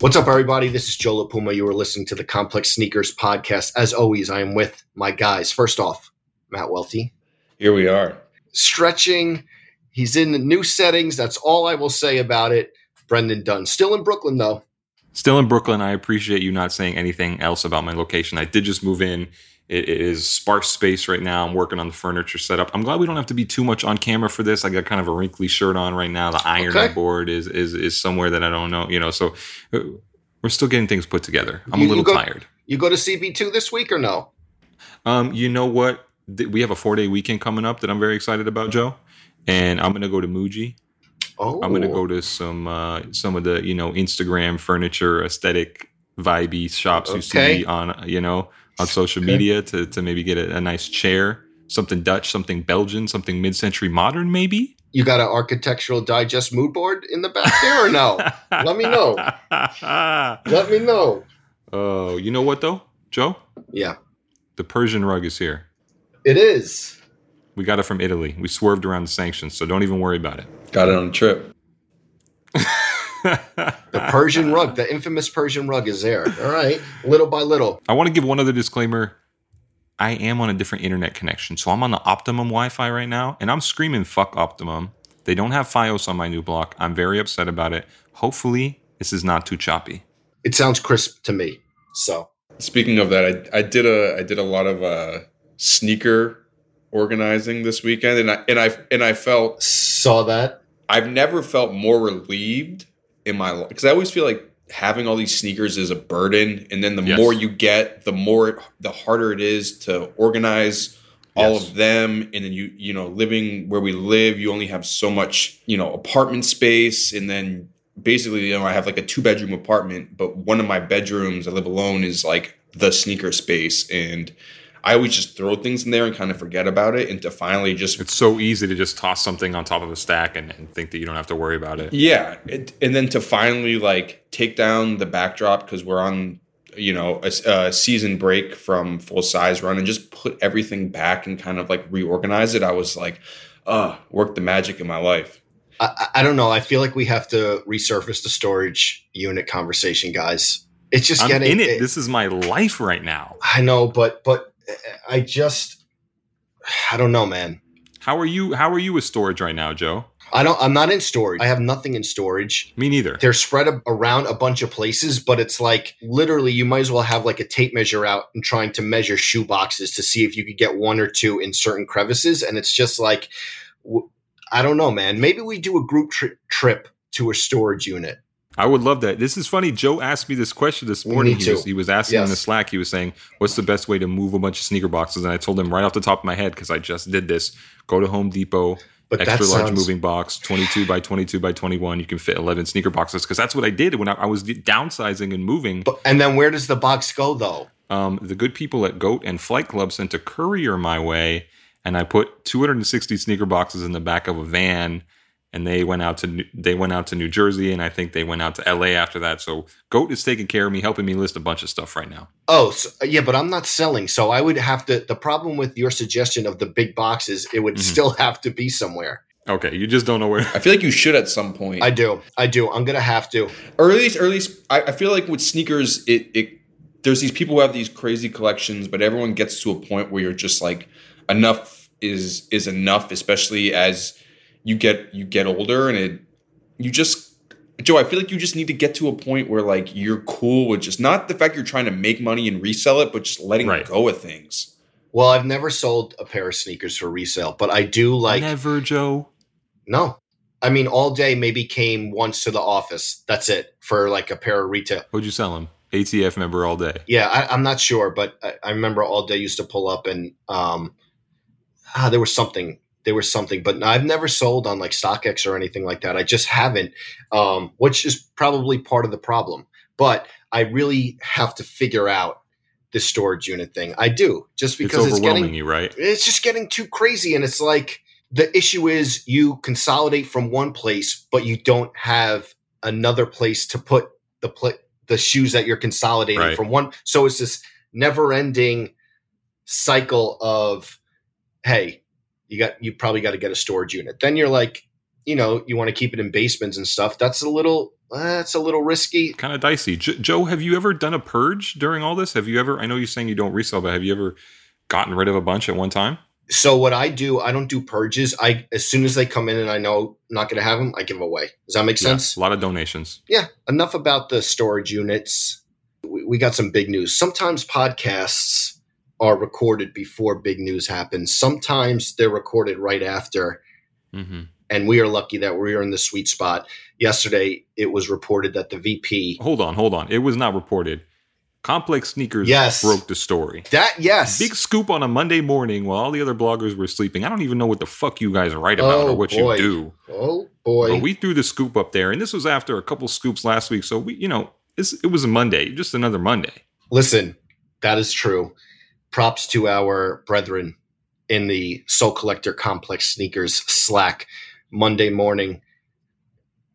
What's up, everybody? This is Joe La Puma. You are listening to the Complex Sneakers podcast. As always, I am with my guys. First off, Matt Welty. Here we are. Stretching. He's in the new settings. That's all I will say about it. Brendan Dunne. Still in Brooklyn, though. Still in Brooklyn. I appreciate you not saying anything else about my location. I did just move in. It is sparse space right now. I'm working on the furniture setup. I'm glad we don't have to be too much on camera for this. I got kind of a wrinkly shirt on right now. The ironing Okay. board is is is somewhere that I don't know. You know, so uh, we're still getting things put together. I'm You- a you little go- tired. You go to CB2 this week or no? Um, you know what? We have a four day weekend coming up that I'm very excited about, Joe. And I'm gonna go to Muji. Oh, I'm gonna go to some uh, some of the you know Instagram furniture aesthetic vibey shops you Okay. see on you know on social Okay. media to to maybe get a, a nice chair, something Dutch, something Belgian, something mid century modern, maybe. You got an architectural digest mood board in the back there or no? Let me know. Let me know. oh, you know what though, Joe? Yeah, The Persian rug is here. it is. We got it from Italy. We swerved around the sanctions, so don't even worry about it. Got it on a trip. The Persian rug, the infamous Persian rug is there. All right, little by little. I want to give one other disclaimer. I am on a different internet connection. So I'm on the Optimum Wi Fi right now, and I'm screaming, fuck Optimum. They don't have Fios on my new block. I'm very upset about it. Hopefully, this is not too choppy. It sounds crisp to me. So Speaking of that, I, I did a I did a lot of uh, sneaker organizing this weekend, and I and I and I felt saw that. I've never felt more relieved in my life because I always feel like having all these sneakers is a burden, and then the Yes. more you get, the more the harder it is to organize all Yes. of them. And then you you know living where we live, you only have so much you know apartment space, and then basically you know I have like a two bedroom apartment, but one of my bedrooms I live alone is like the sneaker space, and I always just throw things in there and kind of forget about it, and to finally just It's so easy to just toss something on top of a stack and, and think that you don't have to worry about it. Yeah, it, and then to finally like take down the backdrop because we're on, you know, a, a season break from full size run and just put everything back and kind of like reorganize it. I was like, uh, work the magic in my life. I, I I don't know. I feel like we have to resurface the storage unit conversation, guys. It's just I'm getting in it. This is my life right now. I know, but but I just I don't know, man. How are you? How are you with storage right now, Joe? I don't. I'm not in storage. I have nothing in storage. Me neither. They're spread a- around a bunch of places, but it's like literally you might as well have like a tape measure out and trying to measure shoe boxes to see if you could get one or two in certain crevices, and it's just like I don't know, man. Maybe we do a group tri- trip to a storage unit. I would love that. This is funny. Joe asked me this question this morning. He was, he was asking in the Slack. He was saying, "What's the best way to move a bunch of sneaker boxes?" And I told him right off the top of my head because I just did this. Go to Home Depot, But extra large moving box, twenty-two by twenty-two by twenty-one. You can fit eleven sneaker boxes because that's what I did when I, I was downsizing and moving. But and then where does the box go though? um, the good people at Goat and Flight Club sent a courier my way, and I put 260 sneaker boxes in the back of a van, and they went out to New- they went out to New Jersey, and I think they went out to LA after that. So Goat is taking care of me, helping me list a bunch of stuff right now. Oh, so, yeah, but I'm not selling, so I would have to. The problem with your suggestion of the big boxes, it would Mhm. still have to be somewhere. Okay, you just don't know where. I feel like you should at some point. I do, I do. I'm gonna have to. or at least, or at least, I, I feel like with sneakers, it, it there's these people who have these crazy collections, but everyone gets to a point where you're just like, enough is is enough, especially as you get you get older, and it you just Joe, I feel like you just need to get to a point where like you're cool with just not the fact you're trying to make money and resell it, but just letting Right. go of things. Well, I've never sold a pair of sneakers for resale, but I do like. Never, Joe. No, I mean, all day maybe came once to the office. That's it for like a pair of retail. What'd you sell them? ATF member all day. Yeah, I, I'm not sure, but I, I remember all day used to pull up and um, ah, there was something. There was something, but I've never sold on like StockX or anything like that. I just haven't, um, which is probably part of the problem. But I really have to figure out the storage unit thing. I do just because it's it's, overwhelming getting you, right? it's just getting too crazy and it's like the issue is you consolidate from one place but you don't have another place to put the pla- the shoes that you're consolidating Right. from one so it's this never ending cycle of hey you got you probably got to get a storage unit then you're like you know you want to keep it in basements and stuff that's a little that's a little risky Kind of dicey. Joe, have you ever done a purge during all this? Have you ever? I know you're saying you don't resell, but have you ever gotten rid of a bunch at one time? so what I do, I don't do purges. I as soon as they come in and I know I'm not going to have them, I give them away. Does that make sense? Yeah, a lot of donations. Yeah. Enough about the storage units. We, we got some big news. Sometimes podcasts are recorded before big news happens. Sometimes they're recorded right after, hmm and we are lucky that we are in the sweet spot. Yesterday, it was reported that the VP. Hold on, hold on. It was not reported. Complex Sneakers Yes. broke the story. That yes, Big scoop on a Monday morning while all the other bloggers were sleeping. I don't even know what the fuck you guys write about Oh, or what boy. you do. oh boy, But we threw the scoop up there, and this was after a couple scoops last week. So we, you know, it was a Monday, just another Monday. Listen, that is true. Props to our brethren in the Sole Collector Complex Sneakers Slack Monday morning.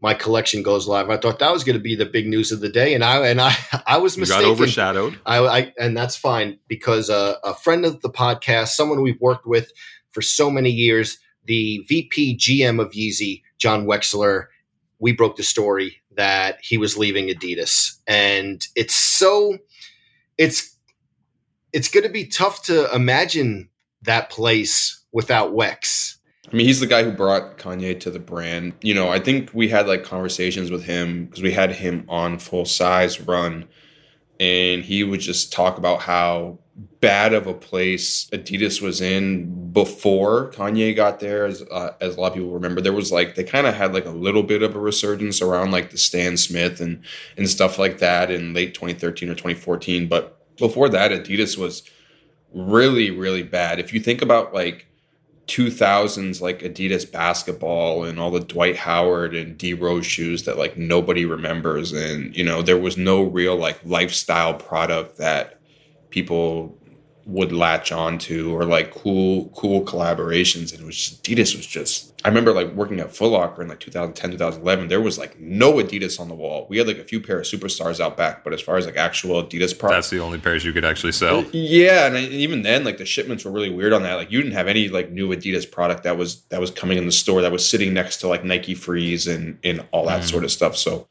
My collection goes live. I thought that was going to be the big news of the day, and I and I I was You mistaken. got overshadowed. I, I and that's fine because uh, a friend of the podcast, someone we've worked with for so many years, the VP GM of Yeezy, John Wexler, we broke the story that he was leaving Adidas, and it's so it's it's going to be tough to imagine that place without Wex. I mean, he's the guy who brought Kanye to the brand. You know, I think we had like conversations with him because we had him on full size run, and he would just talk about how bad of a place Adidas was in before Kanye got there. As uh, as a lot of people remember, there was like they kind of had like a little bit of a resurgence around like the Stan Smith and and stuff like that in late 2013 or 2014. But before that, Adidas was really really bad. If you think about like 2000s like Adidas basketball and all the Dwight Howard and D Rose shoes that like nobody remembers and you know there was no real like lifestyle product that people would latch on to or like cool cool collaborations and it was just, Adidas was just I remember like working at Foot Locker in like 2010 2011 there was like no Adidas on the wall we had like a few pair of superstars out back but as far as like actual Adidas products That's the only pairs you could actually sell. yeah, and I- even then, like the shipments were really weird on that. Like you didn't have any like new Adidas product that was that was coming in the store that was sitting next to like Nike Frees and and all that Mm. sort of stuff. So,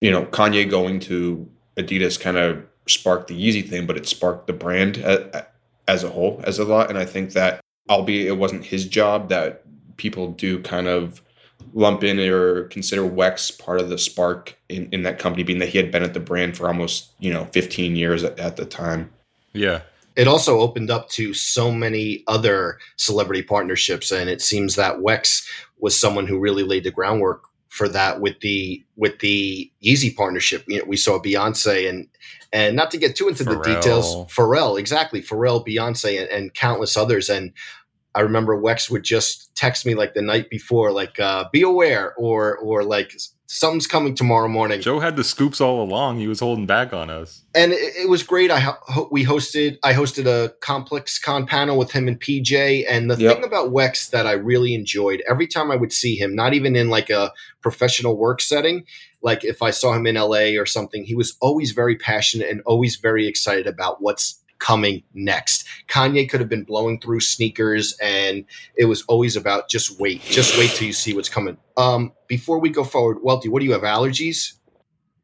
you know, Kanye going to Adidas kind of sparked the Yeezy thing, but it sparked the brand a- a- as a whole as a lot. And I think that, albeit it wasn't his job, that people do kind of lump in or consider Wex part of the spark in, in that company, being that he had been at the brand for almost you know 15 years at, at the time. Yeah. it also opened up to so many other celebrity partnerships and it seems that Wex was someone who really laid the groundwork for that with the with the Yeezy partnership. You know, we saw Beyonce and and not to get too into the details, Pharrell, exactly, Pharrell, Beyonce, and, and countless others. And I remember Wex would just text me like the night before, like uh, "Be aware," or or like something's coming tomorrow morning. Joe had the scoops all along. He was holding back on us. and it, it was great. I ho- we hosted I hosted a ComplexCon panel with him and PJ. And the Yep. thing about Wex that I really enjoyed every time I would see him, not even in like a professional work setting, like if I saw him in LA or something, he was always very passionate and always very excited about what's coming next. Kanye could have been blowing through sneakers and it was always about just wait, just wait till you see what's coming. Um before we go forward, Welty, what do you have allergies?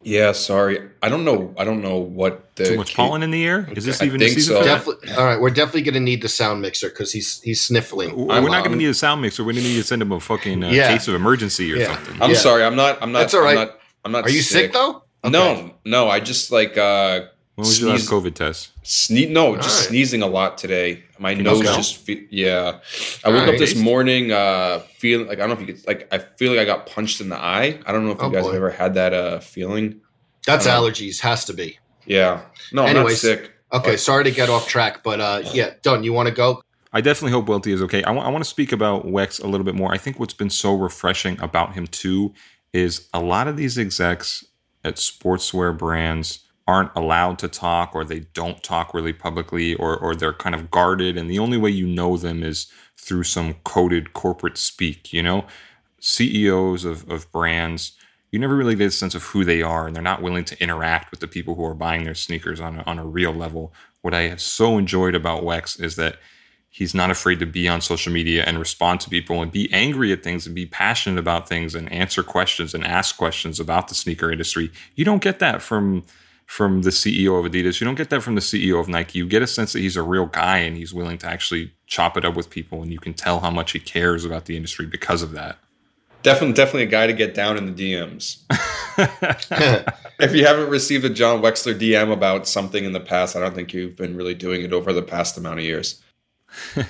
Yeah, sorry. I don't know. I don't know what the Too much ca- pollen in the air? Is this I even the think season so. for? Definitely. All right, we're definitely going to need the sound mixer because he's he's sniffling. W- I'm- We're not going to need a sound mixer. We're going to need to send him a fucking uh, Yeah. case of emergency or Yeah. something. I'm Yeah. sorry. I'm not. I'm not. That's all right. I'm not, I'm not Are you sick, though? Okay. No, no. I just like uh When was your last COVID test? Sne- no, just right. sneezing a lot today. My you nose go? just fe- yeah. I woke Alright. up this morning uh feeling like I don't know if you could like I feel like I got punched in the eye. I don't know if you Oh, guys boy. have ever had that uh feeling. That's allergies, has to be. Yeah. No, I'm Anyways. sick. Okay, But- sorry to get off track, but uh, yeah, done. you want to go? I definitely hope Welty is okay. I want to speak about Wex a little bit more. I think what's been so refreshing about him too is a lot of these execs at sportswear brands aren't allowed to talk or they don't talk really publicly or or they're kind of guarded and the only way you know them is through some coded corporate speak, you know? CEOs of, of brands, you never really get a sense of who they are and they're not willing to interact with the people who are buying their sneakers on a, on a real level. What I have so enjoyed about Wex is that he's not afraid to be on social media and respond to people and be angry at things and be passionate about things and answer questions and ask questions about the sneaker industry. You don't get that from from the CEO of Adidas. You don't get that from the CEO of Nike. You get a sense that he's a real guy and he's willing to actually chop it up with people and you can tell how much he cares about the industry because of that. Definitely definitely a guy to get down in the DMs. if you haven't received a John Wexler DM about something in the past, I don't think you've been really doing it over the past amount of years.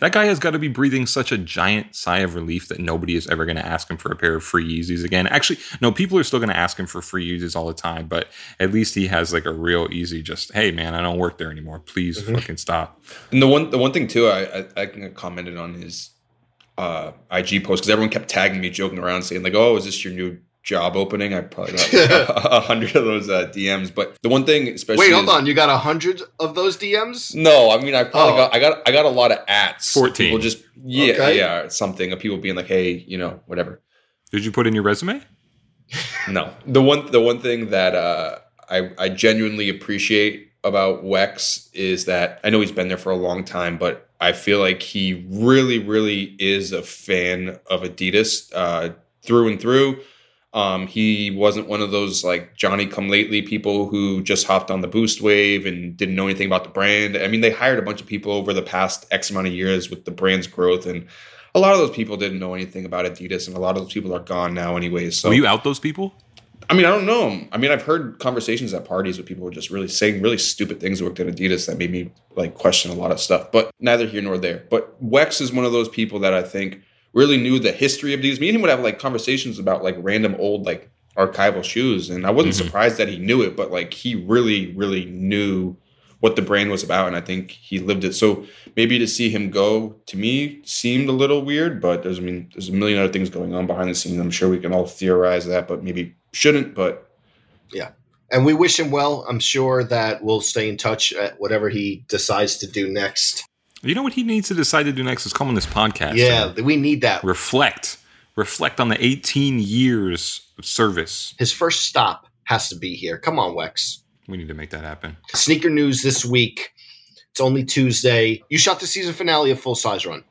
That guy has got to be breathing such a giant sigh of relief that nobody is ever going to ask him for a pair of free Yeezys again. Actually, no, people are still going to ask him for free Yeezys all the time, but at least he has like a real easy, just hey man, I don't work there anymore. Please fucking stop. And the one the one thing too, I I, I I commented on his uh, IG post because everyone kept tagging me, joking around, saying like, "Oh, is this your new job opening?" I probably got a hundred of those uh, DMs. But the one thing, especially, Wait, hold is- on. You got a hundred of those DMs? No, I mean I probably Oh. got I got I got a lot of ats. 14. People just yeah Okay. yeah something of people being like, hey, you know, whatever. Did you put in your resume? No, the one the one thing that uh, I I genuinely appreciate about Wex is that I know he's been there for a long time, but I feel like he really really is a fan of Adidas uh, through and through. Um, he wasn't one of those like Johnny come lately people who just hopped on the boost wave and didn't know anything about the brand. I mean, they hired a bunch of people over the past X amount of years with the brand's growth, and a lot of those people didn't know anything about Adidas, and a lot of those people are gone now, anyways. So Will you out those people? I mean, I don't know. I mean, I've heard conversations at parties with people who are just really saying really stupid things worked at Adidas that made me like question a lot of stuff. But neither here nor there. But Wex is one of those people that I think really knew the history of these. Me and him would have like conversations about like random old like archival shoes, and I wasn't mm-hmm. surprised that he knew it, but like he really, really knew what the brand was about, and I think he lived it. So maybe to see him go to me seemed a little weird, but there's I mean there's a million other things going on behind the scenes. I'm sure we can all theorize that, but maybe shouldn't. But yeah. And we wish him well. I'm sure that we'll stay in touch at whatever he decides to do next. You know what he needs to decide to do next is come on this podcast. Yeah, we need that. reflect, reflect on the 18 years of service. His first stop has to be here. Come on, Wex. We need to make that happen. Sneaker news this week. It's only Tuesday. You shot the season finale of Full Size Run.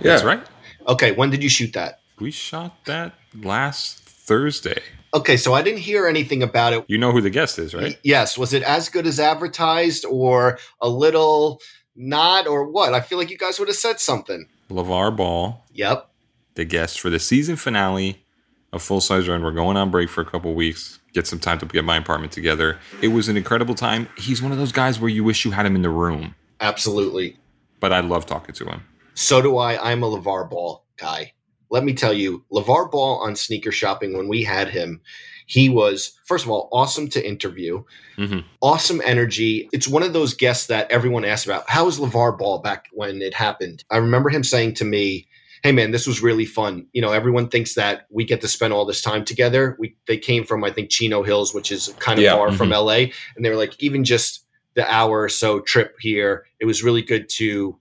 That's right. Okay, when did you shoot that? We shot that last Thursday. Okay, so I didn't hear anything about it. You know who the guest is, right? Y- Yes, was it as good as advertised or a little not or what? I feel like you guys would have said something. LeVar Ball, Yep. the guest for the season finale of Full Size Run. We're going on break for a couple weeks. Get some time to get my apartment together. It was an incredible time. He's one of those guys where you wish you had him in the room, Absolutely. but I love talking to him. So do I. I'm a LeVar Ball guy. Let me tell you, LeVar Ball on sneaker shopping, when we had him, he was, first of all, awesome to interview, Mhm. awesome energy. It's one of those guests that everyone asks about. How was LeVar Ball back when it happened? I remember him saying to me, Hey man, this was really fun. You know, everyone thinks that we get to spend all this time together. We they came from I think Chino Hills, which is kind of Yeah, far from LA, and they were like even just the hour or so trip here, it was really good to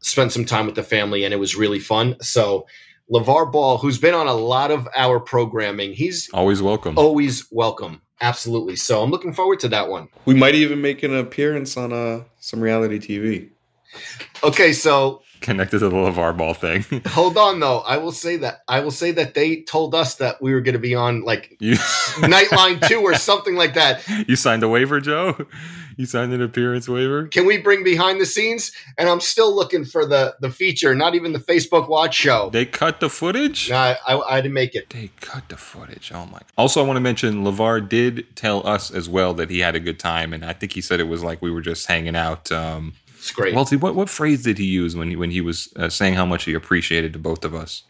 spend some time with the family and it was really fun. So LeVar Ball, who's been on a lot of our programming, he's Always welcome. always welcome. Absolutely. So I'm looking forward to that one. we might even make an appearance on uh, some reality TV. Okay, so connected to the LeVar Ball thing. Hold on though. I will say that I will say that they told us that we were going to be on like You, Nightline 2 or something like that. you signed a waiver, Joe? You signed an appearance waiver? Can we bring behind the scenes? And I'm still looking for the the feature, not even the Facebook Watch show. They cut the footage? No, I, I, I didn't make it. They cut the footage. Oh my. Also, I want to mention LeVar did tell us as well that he had a good time, and I think he said it was like we were just hanging out. Um, It's great. Welty, what, what phrase did he use when he, when he was uh, saying how much he appreciated to both of us?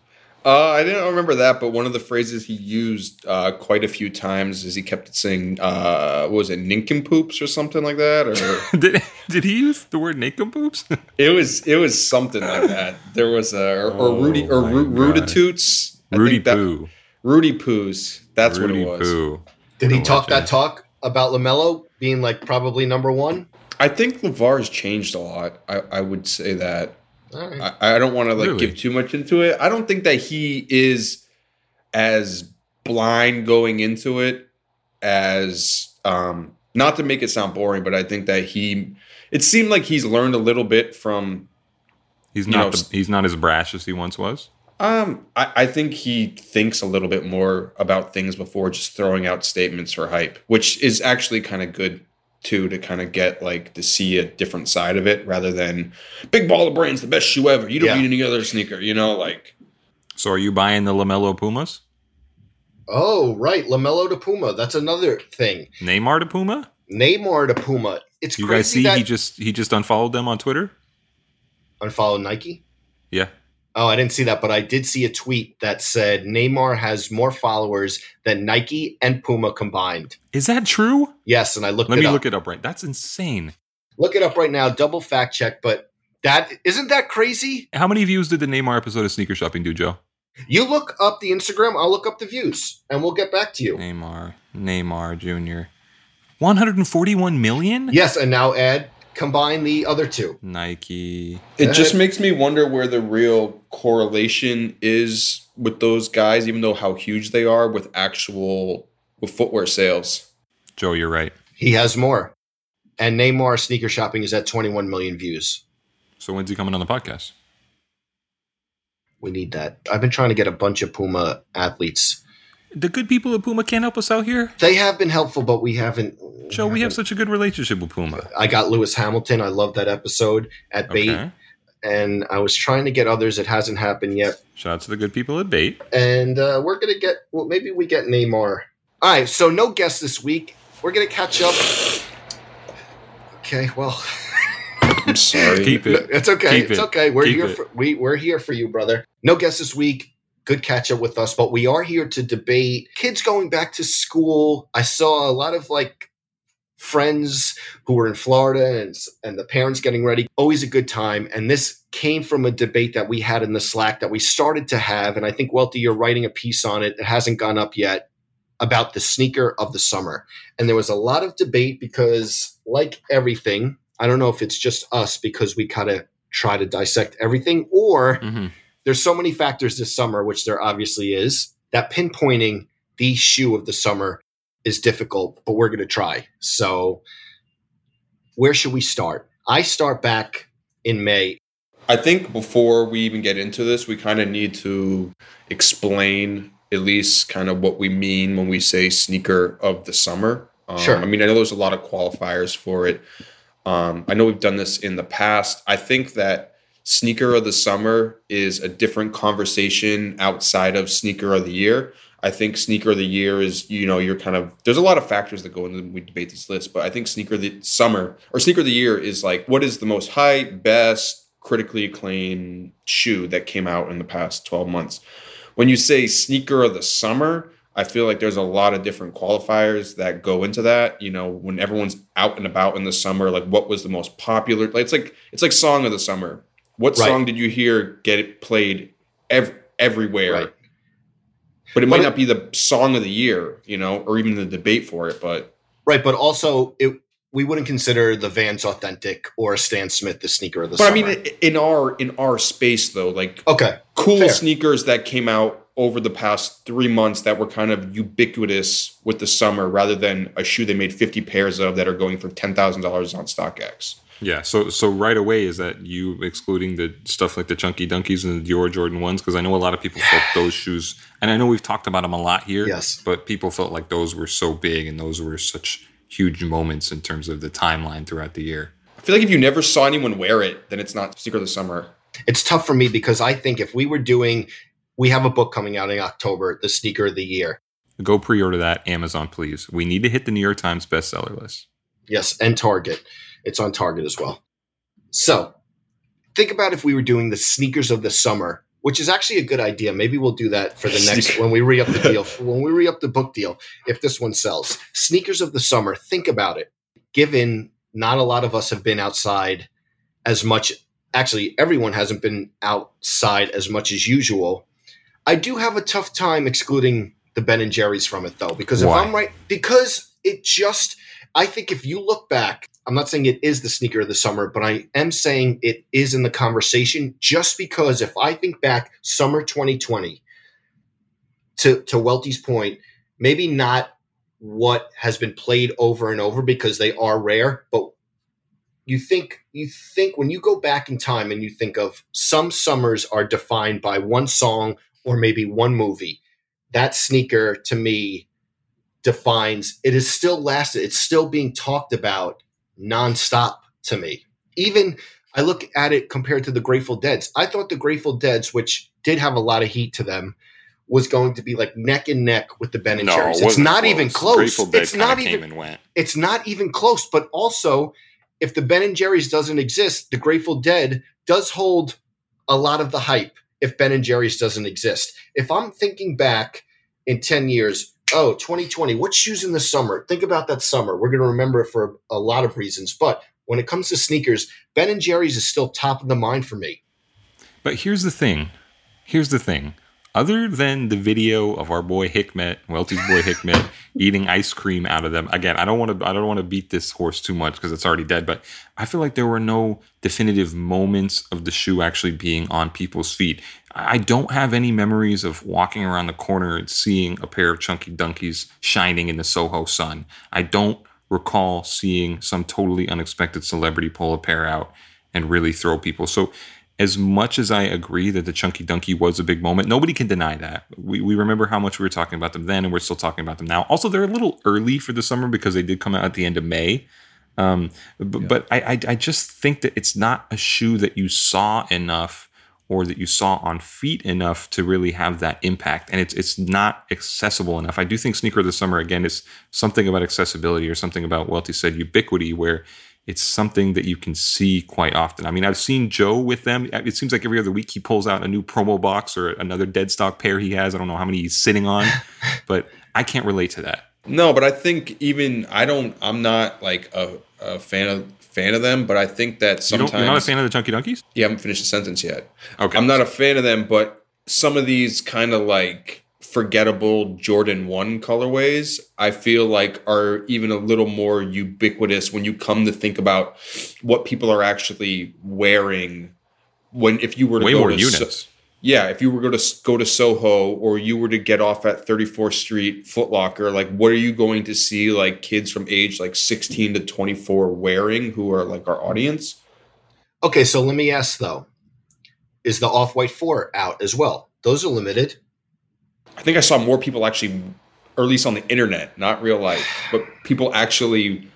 Uh, I didn't remember that, but one of the phrases he used uh, quite a few times is he kept saying, uh, what was it, nincompoops or something like that? Or did did he use the word nincompoops? it was it was something like that. There was a or, or Oh Rudy or my Ru- Ruditoots. Rudy think that- Poo. Rudy Poos. That's Rudy what it was. Poo. Did he talk that it. talk about LaMelo being like probably number one? I think LeVar's changed a lot. I, I would say that. All right. I, I don't want to like Really? give too much into it. I don't think that he is as blind going into it as um not to make it sound boring, but I think that he it seemed like he's learned a little bit from He's not know, the, he's not as brash as he once was. um I, I think he thinks a little bit more about things before just throwing out statements for hype, which is actually kind of good too to kind of get like to see a different side of it rather than Big Baller Brand, the best shoe ever. You don't Yeah. need any other sneaker, you know, like So are you buying the Lamelo Pumas? Oh, right. LaMelo to Puma. That's another thing. Neymar to Puma? Neymar to Puma. It's You crazy guys see that he just he just unfollowed them on Twitter? unfollowed Nike. Yeah. Oh, I didn't see that, but I did see a tweet that said Neymar has more followers than Nike and Puma combined. Is that true? Yes, and I looked Let me up. look it up right. That's insane. look it up right now. Double fact check, but that isn't that crazy. How many views did the Neymar episode of Sneaker Shopping do, Joe? You look up the Instagram. I'll look up the views, and we'll get back to you. Neymar, Neymar Jr. 141 million? Yes, and now add combine the other two. Nike. It just makes me wonder where the real correlation is with those guys, even though how huge they are with actual with footwear sales. Joe, you're right. He has more, and Neymar sneaker shopping is at 21 million views. So when's he coming on the podcast? We need that. I've been trying to get a bunch of Puma athletes. The good people at Puma can't help us out here? They have been helpful, but we haven't. Joe, we have haven't- such a good relationship with Puma. I got Lewis Hamilton. I love that episode at Bait, Okay. and I was trying to get others. It hasn't happened yet, Shout out to the good people at Bait. and uh, we're gonna get. Well, maybe we get Neymar. All right, so no guests this week. We're gonna catch up. Okay, well, I'm sorry. Keep it. it's okay. Keep it's it. okay. We're Keep here. it. For, we we're here for you, brother. No guests this week. Good catch up with us, but we are here to debate kids going back to school. I saw a lot of like friends who were in Florida and and the parents getting ready. Always a good time. And this came from a debate that we had in the Slack that we started to have. And I think Welty, you're writing a piece on it. It hasn't gone up yet about the sneaker of the summer. And there was a lot of debate because, like everything, I don't know if it's just us because we kind of try to dissect everything, or hmm there's so many factors this summer, which there obviously is, that pinpointing the shoe of the summer is difficult, but we're going to try. So, where should we start? I start back in May. I think before we even get into this, we kind of need to explain at least kind of what we mean when we say sneaker of the summer. Um, Sure. I mean, I know there's a lot of qualifiers for it. Um, I know we've done this in the past. I think that sneaker of the summer is a different conversation outside of sneaker of the year. I think sneaker of the year is, you know, you're kind of there's a lot of factors that go into when we debate these lists, but I think sneaker of the summer or sneaker of the year is like what is the most hype, best, critically acclaimed shoe that came out in the past 12 months. When you say sneaker of the summer, I feel like there's a lot of different qualifiers that go into that. You know, when everyone's out and about in the summer, like what was the most popular? Like it's like it's like song of the summer. What Right. song did you hear get it played ev- everywhere? Right. But it might But it- not be the song of the year, you know, or even the debate for it. But Right, but also it we wouldn't consider the Vans authentic or Stan Smith the sneaker of the but I mean, in our in our space though, like okay, cool Fair. sneakers that came out over the past three months that were kind of ubiquitous with the summer rather than a shoe they made 50 pairs of that are going for $10,000 on StockX. Yeah, so so right away is that you excluding the stuff like the Chunky Dunkies and the Dior Jordan ones because I know a lot of people felt those shoes, and I know we've talked about them a lot here. Yes. but people felt like those were so big and those were such huge moments in terms of the timeline throughout the year. I feel like if you never saw anyone wear it, then it's not sneaker of the summer. It's tough for me because I think if we were doing, we have a book coming out in October, the sneaker of the year. Go pre-order that Amazon, please. We need to hit the New York Times bestseller list. Yes, and Target. It's on Target as well. So think about if we were doing the sneakers of the summer, which is actually a good idea. Maybe we'll do that for the next when we re up the deal. When we re up the book deal, if this one sells. Sneakers of the summer, think about it. Given not a lot of us have been outside as much actually everyone hasn't been outside as much as usual. I do have a tough time excluding the Ben and Jerry's from it though, because if Why? I'm right, because it just, I think if you look back, I'm not saying it is the sneaker of the summer, but I am saying it is in the conversation just because if I think back summer 2020 to, to Welty's point, maybe not what has been played over and over because they are rare, but you think you think when you go back in time and you think of some summers are defined by one song or maybe one movie that sneaker to me defines it is still lasted it's still being talked about nonstop to me. Even i look at it compared to the grateful deads. I thought the grateful deads which did have a lot of heat to them was going to be like neck and neck with the ben and jerry's. It's not even close. Grateful Dead it's not even it's not even close. But also, if the Ben and Jerry's doesn't exist, the Grateful Dead does hold a lot of the hype. If Ben and Jerry's doesn't exist, if I'm thinking back in ten years, oh, 2020, what shoes in the summer? Think about that summer. We're going to remember it for a lot of reasons. But when it comes to sneakers, Ben and Jerry's is still top of the mind for me. But here's the thing. Here's the thing. Other than the video of our boy Hickmet, Welty's boy Hickmet, eating ice cream out of them. Again, I don't want to. I don't want to beat this horse too much because it's already dead. But I feel like there were no definitive moments of the shoe actually being on people's feet. I don't have any memories of walking around the corner and seeing a pair of chunky dunkys shining in the Soho sun. I don't recall seeing some totally unexpected celebrity pull a pair out and really throw people. So as much as I agree that the Chunky Dunky was a big moment, nobody can deny that. We, we remember how much we were talking about them then, and we're still talking about them now. Also, they're a little early for the summer because they did come out at the end of May. Um, but but I, I I just think that it's not a shoe that you saw enough or that you saw on feet enough to really have that impact, and it's it's not accessible enough. I do think sneaker of the summer again is something about accessibility or something about Welty said ubiquity where it's something that you can see quite often. I mean, I've seen Joe with them. It seems like every other week he pulls out a new promo box or another dead stock pair he has. I don't know how many he's sitting on, but I can't relate to that. No, but I think even I don't. I'm not like a, a fan of fan of them, but I think that You sometimes don't, you're not a fan of the Chunky Dunkys? You haven't finished the sentence yet. Okay. I'm not a fan of them, but some of these kind of like forgettable Jordan 1 colorways, I feel like are even a little more ubiquitous when you come to think about what people are actually wearing when if you were to Way go more to So- units. Yeah, if you were going to go to Soho or you were to get off at 34th Street Foot Locker, like what are you going to see like kids from age like 16 to 24 wearing who are like our audience? Okay, so let me ask though: Is the Off White Four out as well? Those are limited. I think I saw more people actually, or at least on the internet, not real life, but people actually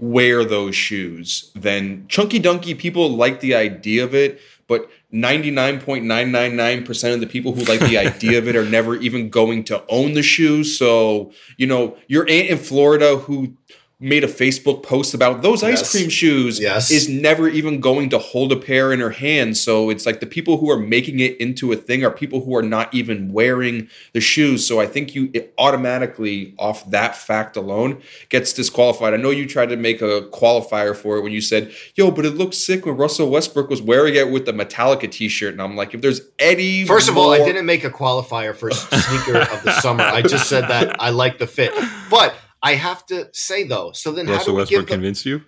wear those shoes than Chunky Dunky. People like the idea of it, but 99.999% of the people who like the idea of it are never even going to own the shoes. So, you know, your aunt in Florida who made a Facebook post about those ice cream shoes Yes. is never even going to hold a pair in her hand. So it's like the people who are making it into a thing are people who are not even wearing the shoes. So I think you it automatically off that fact alone gets disqualified. I know you tried to make a qualifier for it when you said, "Yo, but it looked sick when Russell Westbrook was wearing it with the Metallica t-shirt." And I'm like, if there's any First of all, I didn't make a qualifier for sneaker of the summer. I just said that I like the fit. But I have to say though, so then how do Russell we Westbrook give the, convince you?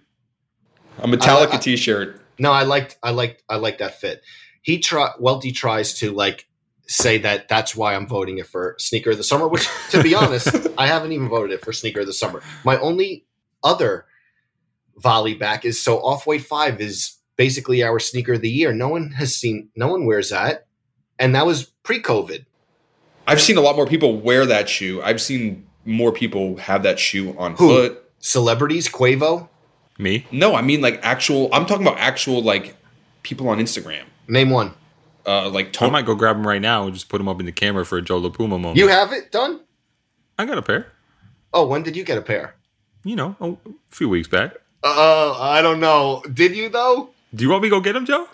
a Metallica I- I- t-shirt. No, I liked I liked I like that fit. He try Welty tries to like say that that's why I'm voting it for sneaker of the summer, which to be honest, I haven't even voted it for sneaker of the summer. My only other volley back is so Off White Five is basically our sneaker of the year. No one has seen, no one wears that, and that was pre-COVID. I've seen a lot more people wear that shoe. I've seen more people have that shoe on Who? foot. Celebrities, Quavo, Me? No, I mean like actual. I'm talking about actual like people on Instagram. name one. Uh, like I might go grab them right now and just put them up in the camera for a Joe La Puma moment. You have it done? I got a pair. Oh, when did you get a pair? You know, a few weeks back. Uh, I don't know. Did you though? Do you want me to go get them, Joe?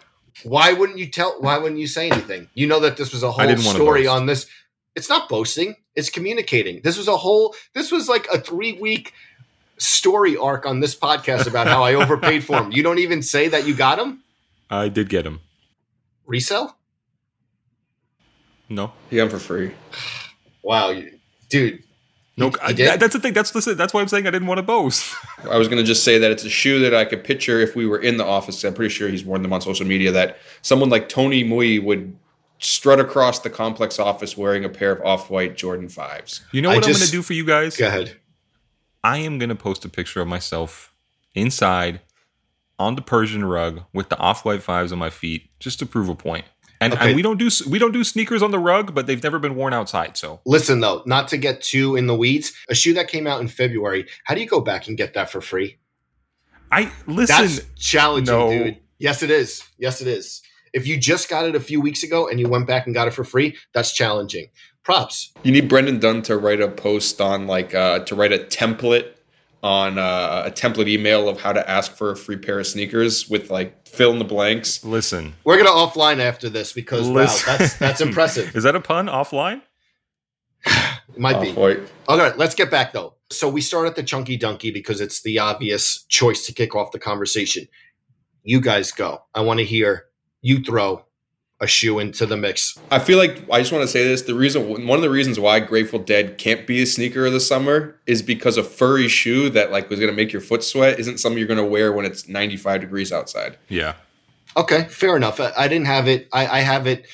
Why wouldn't you tell? Why wouldn't you say anything? You know that this was a whole story on this. It's not boasting. It's communicating. This was a whole. This was like a three week story arc on this podcast about how I overpaid for them. You don't even say that you got them. I did get them. Resell? No. He got 'em for free. Wow, you- dude. No, You- I- that- that's the thing. That's listen, that's why I'm saying I didn't want to boast. I was gonna just say that it's a shoe that I could picture if we were in the office. I'm pretty sure he's worn them on social media. That someone like Tony Mui would strut across the complex office wearing a pair of off-white Jordan fives. You know I what I'm going to do for you guys? Go ahead. I am going to post a picture of myself inside on the Persian rug with the off-white fives on my feet, just to prove a point. And, Okay. and we don't do we don't do sneakers on the rug, but they've never been worn outside. So Listen though, not to get too in the weeds. A shoe that came out in February. How do you go back and get that for free? I listen. That's challenging, no. dude. Yes, it is. Yes, it is. If you just got it a few weeks ago and you went back and got it for free, that's challenging. Props. You need Brendan Dunne to write a post on like uh, to write a template on uh, a template email of how to ask for a free pair of sneakers with like fill in the blanks. listen. We're gonna offline after this because listen. wow, that's that's impressive. Is that a pun? Offline? It might be. Off-white. All right, let's get back though. So we start at the chunky dunky because it's the obvious choice to kick off the conversation. You guys go. I want to hear you throw a shoe into the mix. I feel like I just want to say this. The reason, one of the reasons why Grateful Dead can't be a sneaker of the summer is because a furry shoe that like was going to make your foot sweat isn't something you're going to wear when it's 95 degrees outside. Yeah. Okay, fair enough. I, I didn't have it. I, I have it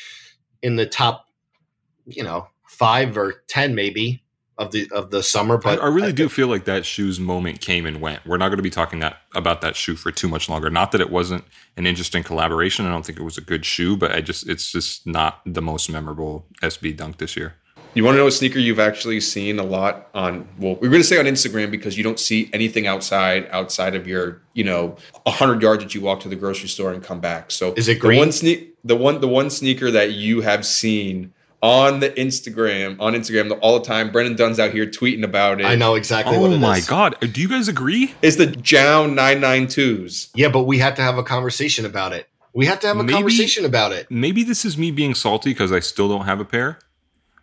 in the top, you know, five or ten maybe of the of the summer. But I really do feel like that shoe's moment came and went. We're not going to be talking that about that shoe for too much longer. Not that it wasn't an interesting collaboration. I don't think it was a good shoe, but I just it's just not the most memorable SB dunk this year. You want to know a sneaker you've actually seen a lot on? Well, we're going to say on Instagram because you don't see anything outside outside of your, you know, hundred yards that you walk to the grocery store and come back. So Is it the one sneak? The one the one sneaker that you have seen on the Instagram on Instagram all the time. Brendan Dunne's out here tweeting about it. I know exactly what Oh it my is. god! Do you guys agree? It's the JJJJound 992s. Yeah, but we had to have a conversation about it. We had to have a Maybe- conversation about it. Maybe this is me being salty because I still don't have a pair,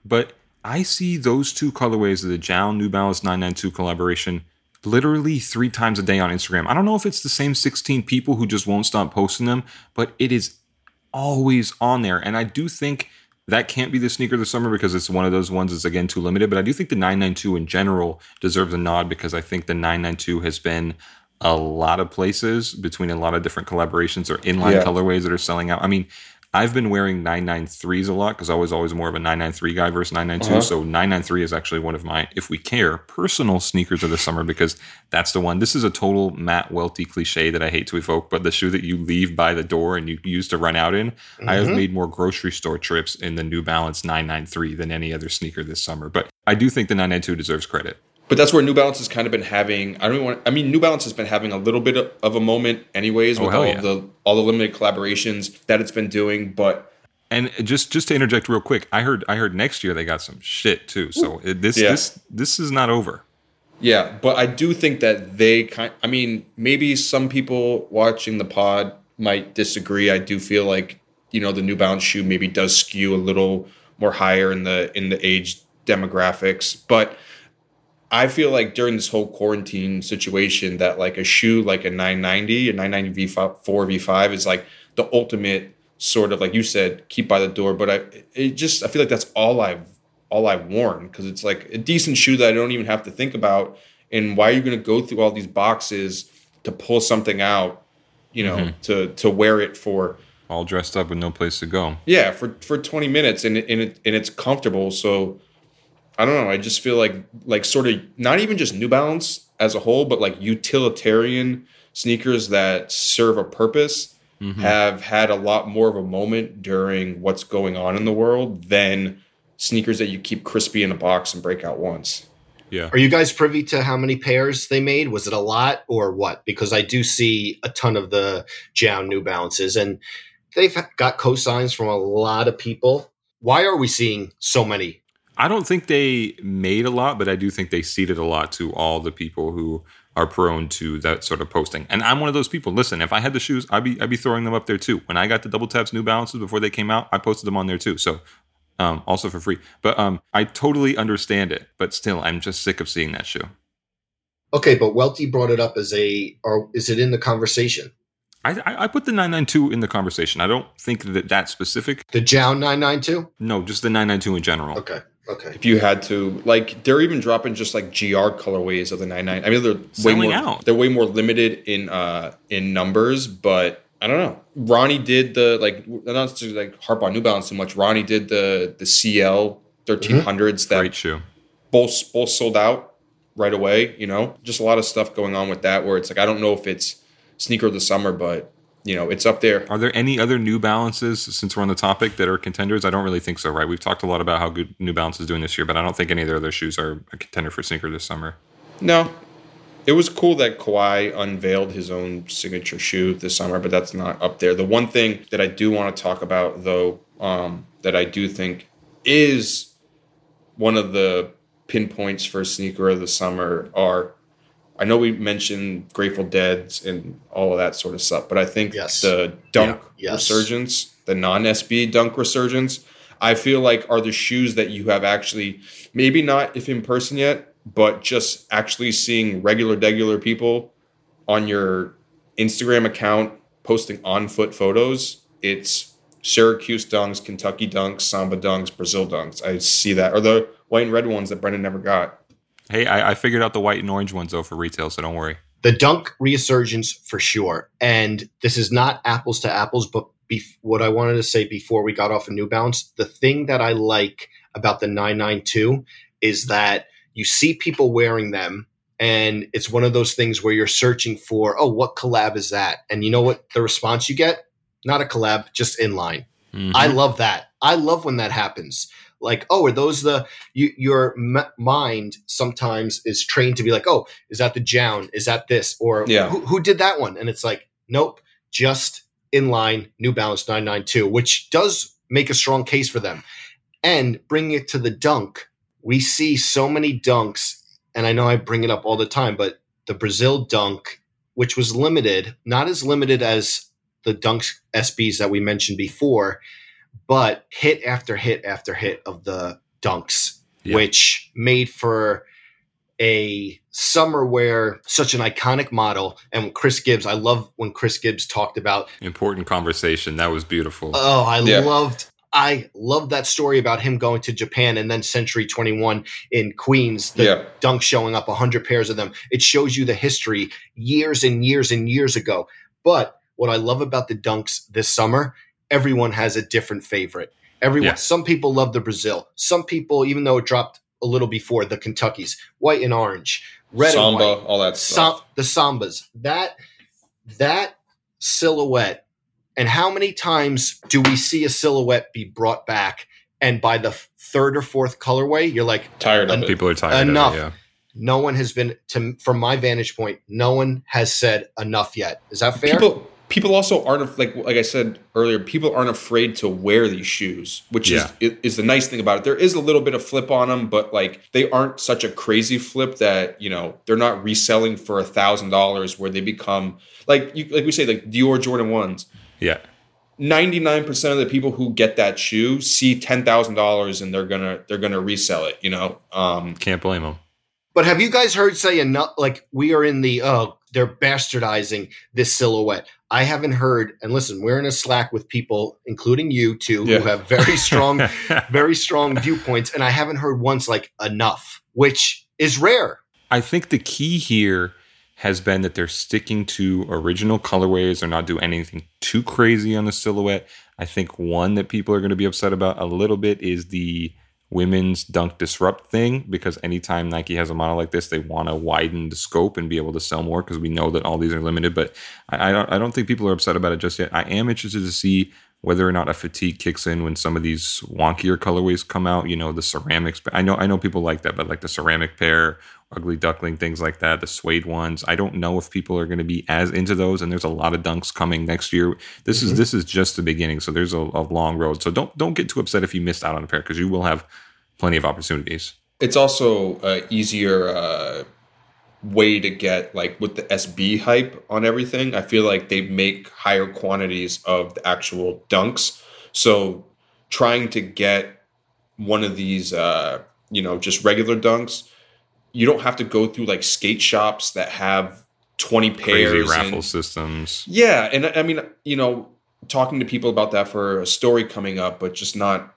but I see those two colorways of the JJJJound New Balance 992 collaboration literally three times a day on Instagram. I don't know if it's the same 16 people who just won't stop posting them, but it is always on there. And I do think that can't be the sneaker of the summer because it's one of those ones that's again too limited. But I do think the 992 in general deserves a nod because I think the 992 has been a lot of places between a lot of different collaborations or inline Yeah. colorways that are selling out. I mean, I've been wearing 993s a lot because I was always more of a 993 guy versus 992. Uh-huh. So 993 is actually one of my, if we care, personal sneakers of the summer because that's the one. This is a total Matt Welty cliche that I hate to evoke, but the shoe that you leave by the door and you use to run out in. I have Mhm. made more grocery store trips in the New Balance 993 than any other sneaker this summer. But I do think the 992 deserves credit. But that's where New Balance has kind of been having. I don't even want. I mean, New Balance has been having a little bit of, a moment, anyways, Oh, with hell all yeah. the all the limited collaborations that it's been doing. But And just just to interject real quick, I heard I heard next year they got some shit too. So it, this Yeah. this this is not over. yeah, but I do think that they kind. I mean, maybe some people watching the pod might disagree. I do feel like you know the New Balance shoe maybe does skew a little more higher in the in the age demographics, but. I feel like during this whole quarantine situation that like a shoe like a 990 a 990 V4 V5 is like the ultimate sort of like you said keep by the door but I it just I feel like that's all I've all I've worn because it's like a decent shoe that I don't even have to think about and why are you going to go through all these boxes to pull something out you know mm-hmm. to to wear it for All dressed up with no place to go. yeah, for for 20 minutes and and it and it's comfortable. So I don't know. I just feel like like sort of not even just New Balance as a whole, but like utilitarian sneakers that serve a purpose Mhm. have had a lot more of a moment during what's going on in the world than sneakers that you keep crispy in a box and break out once. Yeah. Are you guys privy to how many pairs they made? Was it a lot or what? Because I do see a ton of the JJJJound New Balances, and they've got cosigns from a lot of people. Why are we seeing so many? I don't think they made a lot, but I do think they ceded a lot to all the people who are prone to that sort of posting. And I'm one of those people. Listen, if I had the shoes, I'd be I'd be throwing them up there too. When I got the double taps New Balances before they came out, I posted them on there too. So um, also for free. But um, I totally understand it. But still, I'm just sick of seeing that shoe. Okay, but Welty brought it up as a, or is it in the conversation? I, I, put the 992 in the conversation. I don't think that that specific. The JJJJound 992? No, just the 992 in general. Okay, okay. If you had to, like, they're even dropping just like GR colorways of the 99. I mean, they're way more. out. They're way more limited in uh in numbers, but I don't know. Ronnie did the like not to like harp on New Balance too much. Ronnie did the the CL 1300s that Great shoe. both both sold out right away. You know, just a lot of stuff going on with that. Where it's like I don't know if it's sneaker of the summer, but you know, it's up there. Are there any other New Balances since we're on the topic that are contenders? I don't really think so. Right? We've talked a lot about how good New Balance is doing this year, but I don't think any of their other shoes are a contender for sneaker this summer. No. It was cool that Kawhi unveiled his own signature shoe this summer, but that's not up there. The one thing that I do want to talk about, though, um, that I do think is one of the pinpoints for sneaker of the summer are I know we mentioned Grateful Dead and all of that sort of stuff, but I think Yes. the dunk Yeah. Yes. resurgence, the non SB dunk resurgence, I feel like are the shoes that you have actually maybe not if in person yet, but just actually seeing regular regular people on your Instagram account posting on foot photos. It's Syracuse dunks, Kentucky dunks, Samba dunks, Brazil dunks. I see that, or the white and red ones that Brendan never got. Hey, I, I figured out the white and orange ones though for retail, so don't worry. The dunk resurgence for sure. And this is not apples to apples, but bef- what I wanted to say before we got off of New Balance, the thing that I like about the 992 is that you see people wearing them and it's one of those things where you're searching for, oh, what collab is that? And you know what the response you get? Not a collab, just inline. Mhm. I love that. I love when that happens. Like, oh, are those the you, your m- mind sometimes is trained to be like, oh, is that the JJJJound? Is that this? Or Yeah. who, who did that one? And it's like, nope, just inline New Balance 992, which does make a strong case for them. And bringing it to the dunk, we see so many dunks, and I know I bring it up all the time, but the Brazil dunk, which was limited, not as limited as the dunks SBs that we mentioned before, but hit after hit after hit of the dunks, Yeah. which made for a summer where such an iconic model and Chris Gibbs, I love when Chris Gibbs talked about Important conversation. That was beautiful. Oh, I Yeah. loved I loved that story about him going to Japan and then Century 21 in Queens, the Yeah. dunk showing up 100 pairs of them. It shows you the history years and years and years ago. But what I love about the dunks this summer, everyone has a different favorite. Everyone Yeah. some people love the Brazil. Some people even though it dropped a little before the Kentuckys, white and orange, red Samba, and white all that Sam- stuff. the sambas that that silhouette and how many times do we see a silhouette be brought back and by the third or fourth colorway you're like Tired of En- it. People are tired Enough. of it. Yeah. no one has been to from my vantage point no one has said enough yet is that fair People people also aren't like like I said earlier. People aren't afraid to wear these shoes, which Yeah. is is is the nice thing about it. There is a little bit of flip on them, but like they aren't such a crazy flip that you know they're not reselling for a thousand dollars where they become like you like we say like Dior Jordan ones. Yeah. 99% of the people who get that shoe see $10,000 and they're going to they're going to resell it, you know. Um Can't blame them. but have you guys heard say enough like we are in the oh they're bastardizing this silhouette i haven't heard and listen we're in a slack with people including you two Yeah. who have very strong very strong viewpoints and i haven't heard once like enough which is rare I think the key here has been that they're sticking to original colorways. They're not doing anything too crazy on the silhouette. I think one that people are going to be upset about a little bit is the women's dunk disrupt thing because anytime Nike has a model like this, they want to widen the scope and be able to sell more because we know that all these are limited. But I, I don't I don't think people are upset about it just yet. I am interested to see whether or not a fatigue kicks in when some of these wonkier colorways come out. You know, the ceramics. I know I know people like that, but like the ceramic pair, ugly duckling, things like that, the suede ones. I don't know if people are going to be as into those. And there's a lot of dunks coming next year. This mm-hmm. is this is just the beginning, so there's a, a, long road. So don't don't get too upset if you missed out on a pair because you will have plenty of opportunities. It's also uh, easier. Uh way to get like with the SB hype on everything. I feel like they make higher quantities of the actual dunks. So trying to get one of these uh, you know, just regular dunks, you don't have to go through like skate shops that have 20 pairs Crazy raffle and, systems. Yeah, and I mean, you know, talking to people about that for a story coming up, but just not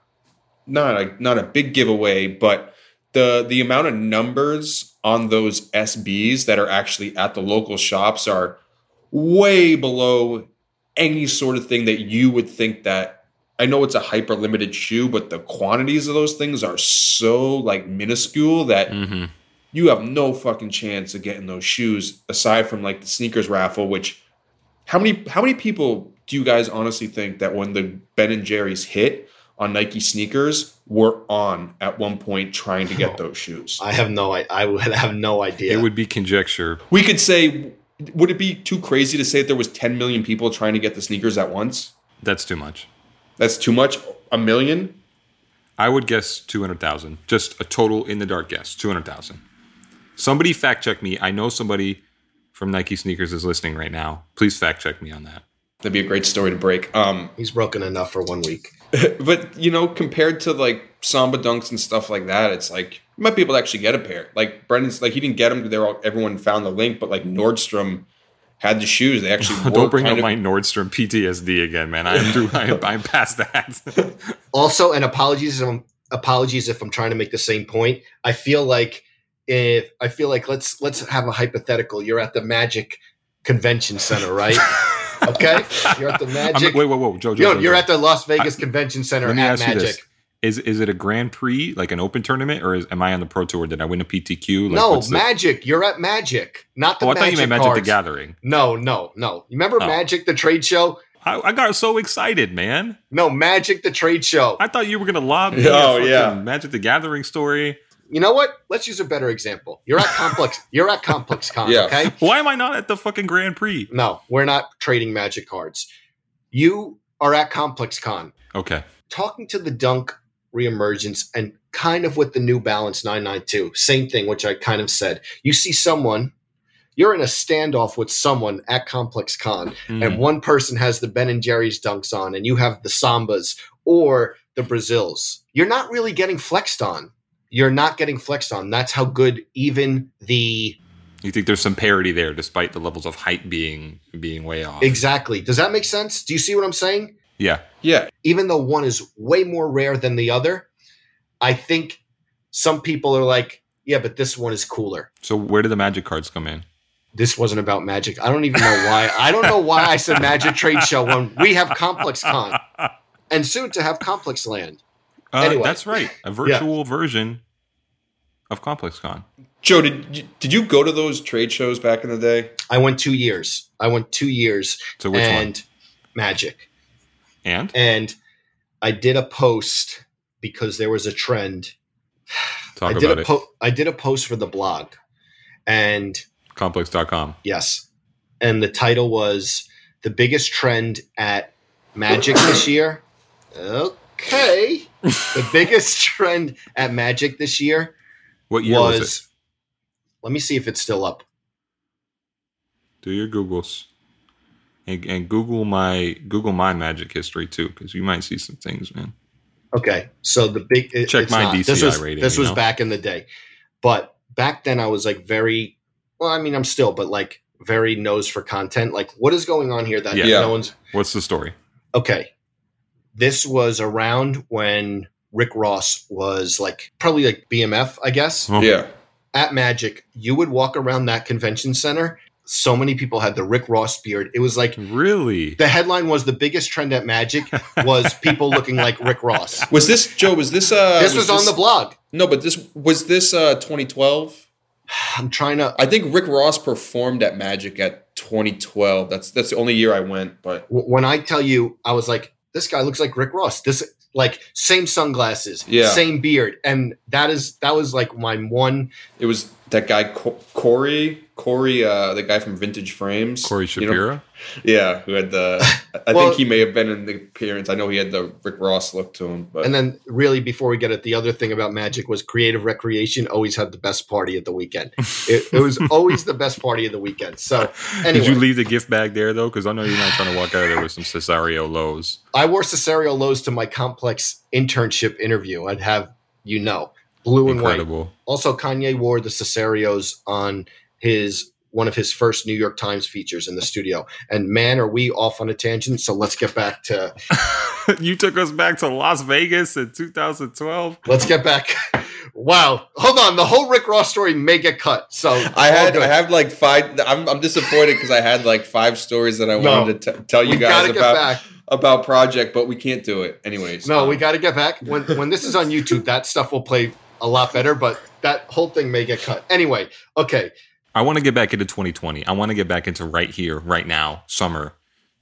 not a not a big giveaway, but the the amount of numbers on those SBs that are actually at the local shops are way below any sort of thing that you would think that I know it's a hyper limited shoe, but the quantities of those things are so like minuscule that mm-hmm. you have no fucking chance of getting those shoes aside from like the sneakers raffle, which how many how many people do you guys honestly think that when the Ben and Jerry's hit on Nike sneakers were on at one point trying to get those shoes. I have no I would have no idea. It would be conjecture. We could say would it be too crazy to say that there was 10 million people trying to get the sneakers at once? That's too much. That's too much? A million? I would guess 200,000. Just a total in the dark guess, 200,000. Somebody fact check me. I know somebody from Nike sneakers is listening right now. Please fact check me on that. That'd be a great story to break. Um, He's broken enough for one week. but you know, compared to like Samba dunks and stuff like that, it's like you might be able to actually get a pair. Like Brendan's, like he didn't get them. They're all everyone found the link, but like Nordstrom had the shoes. They actually don't bring up of- my Nordstrom PTSD again, man. I'm through. I, I'm past that. also, and apologies, if I'm, apologies if I'm trying to make the same point. I feel like if I feel like let's let's have a hypothetical. You're at the Magic Convention Center, right? Okay, you're at the Magic. I'm, wait, wait, wait, Joe, Joe, Yo, Joe, you're Joe. at the Las Vegas I, Convention Center let me at Magic. Is is it a Grand Prix, like an open tournament, or is, am I on the Pro Tour? Did I win a PTQ? Like, no, Magic. You're at Magic, not the. Oh, I thought you meant Magic the Gathering. No, no, no. You remember oh. Magic the trade show? I, I, got so excited, man. No, Magic the trade show. I thought you were gonna lob me. Oh yeah, Magic the Gathering story you know what? Let's use a better example. You're at Complex. you're at Complex Con. Yeah. Okay. Why am I not at the fucking Grand Prix? No, we're not trading Magic cards. You are at Complex Con. Okay. Talking to the Dunk reemergence and kind of with the New Balance 992. Same thing, which I kind of said. You see someone. You're in a standoff with someone at Complex Con, mm. and one person has the Ben and Jerry's dunks on, and you have the Sambas or the Brazils. You're not really getting flexed on you're not getting flexed on. That's how good even the you think there's some parity there despite the levels of hype being being way off. Exactly. Does that make sense? Do you see what I'm saying? Yeah. Yeah. Even though one is way more rare than the other, I think some people are like, yeah, but this one is cooler. So where do the magic cards come in? This wasn't about magic. I don't even know why. I don't know why I said magic trade show when we have Complex Con and soon to have Complex Land. Uh, anyway. That's right. A virtual yeah. version of ComplexCon. Joe, did you, did you go to those trade shows back in the day? I went two years. I went two years. So which and one? Magic. And and I did a post because there was a trend. Talk I did about a po- it. I did a post for the blog, and complex.com. Yes, and the title was the biggest trend at Magic this year. Okay, the biggest trend at Magic this year what year was, was, it? Let me see if it's still up. Do your Googles. And, and Google my Google my magic history too, because you might see some things, man. Okay, so the big it, check my not, DCI this was, rating. This was know? back in the day, but back then I was like very well. I mean, I'm still, but like very nose for content. Like, what is going on here that yeah. no one's? What's the story? Okay, this was around when Rick Ross was like probably like BMF, I guess. Oh. Yeah. At Magic, you would walk around that convention center. so many people had the Rick Ross beard. It was like Really? the headline was the biggest trend at Magic was people looking like Rick Ross. Was this Joe? Was this uh? This was, on the blog. No, but this was this uh 2012. I'm trying to. I think Rick Ross performed at Magic at 2012. That's that's the only year I went. But When I tell you, I was like, this guy looks like Rick Ross. This like same sunglasses, Yeah. same beard, and that is that was like my one. it was that guy Co- Corey Corey, uh, the guy from Vintage Frames, Corey you know? Shapiro? yeah, who had the. I Well- think he may have been in the appearance. I know he had the Rick Ross look to him, but And then, really, before we get it, the other thing about Magic was creative recreation always had the best party at the weekend. It, it was always the best party of the weekend. So, anyway, Did you leave the gift bag there though? Because I know you're not trying to walk out of there with some Cesario lows. I wore Cesario Lows to my complex internship interview. I'd have you know, blue and white. Also, Kanye wore the Cesarios on his one of his first New York Times features in the studio. And man, are we off on a tangent? So let's get back to you took us back to Las Vegas in 2012. let's get back. Wow, hold on. The whole Rick Ross story may get cut. So I had good. I have like five. I'm, I'm disappointed because I had like five stories that I No. wanted to t- tell you guys about back. about project, but we can't do it anyways. No, Um, we got to get back. When when this is on YouTube, that stuff will play a lot better. But that whole thing may get cut anyway. Okay, I want to get back into 2020. I want to get back into right here, right now, summer.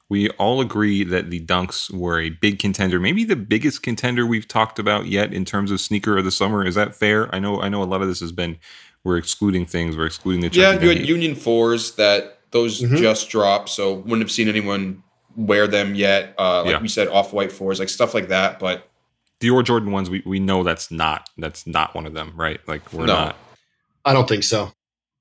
We all agree that the Dunks were a big contender, maybe the biggest contender we've talked about yet in terms of sneaker of the summer. Is that fair? I know, I know, a lot of this has been we're excluding things, we're excluding the Yeah, Chucky you had Union fours that those Mhm. just dropped, so wouldn't have seen anyone wear them yet. Uh, like Yeah. we said, off white fours, like stuff like that. But Dior Jordan ones. We we know that's not that's not one of them, right? Like we're No. not. I don't think so.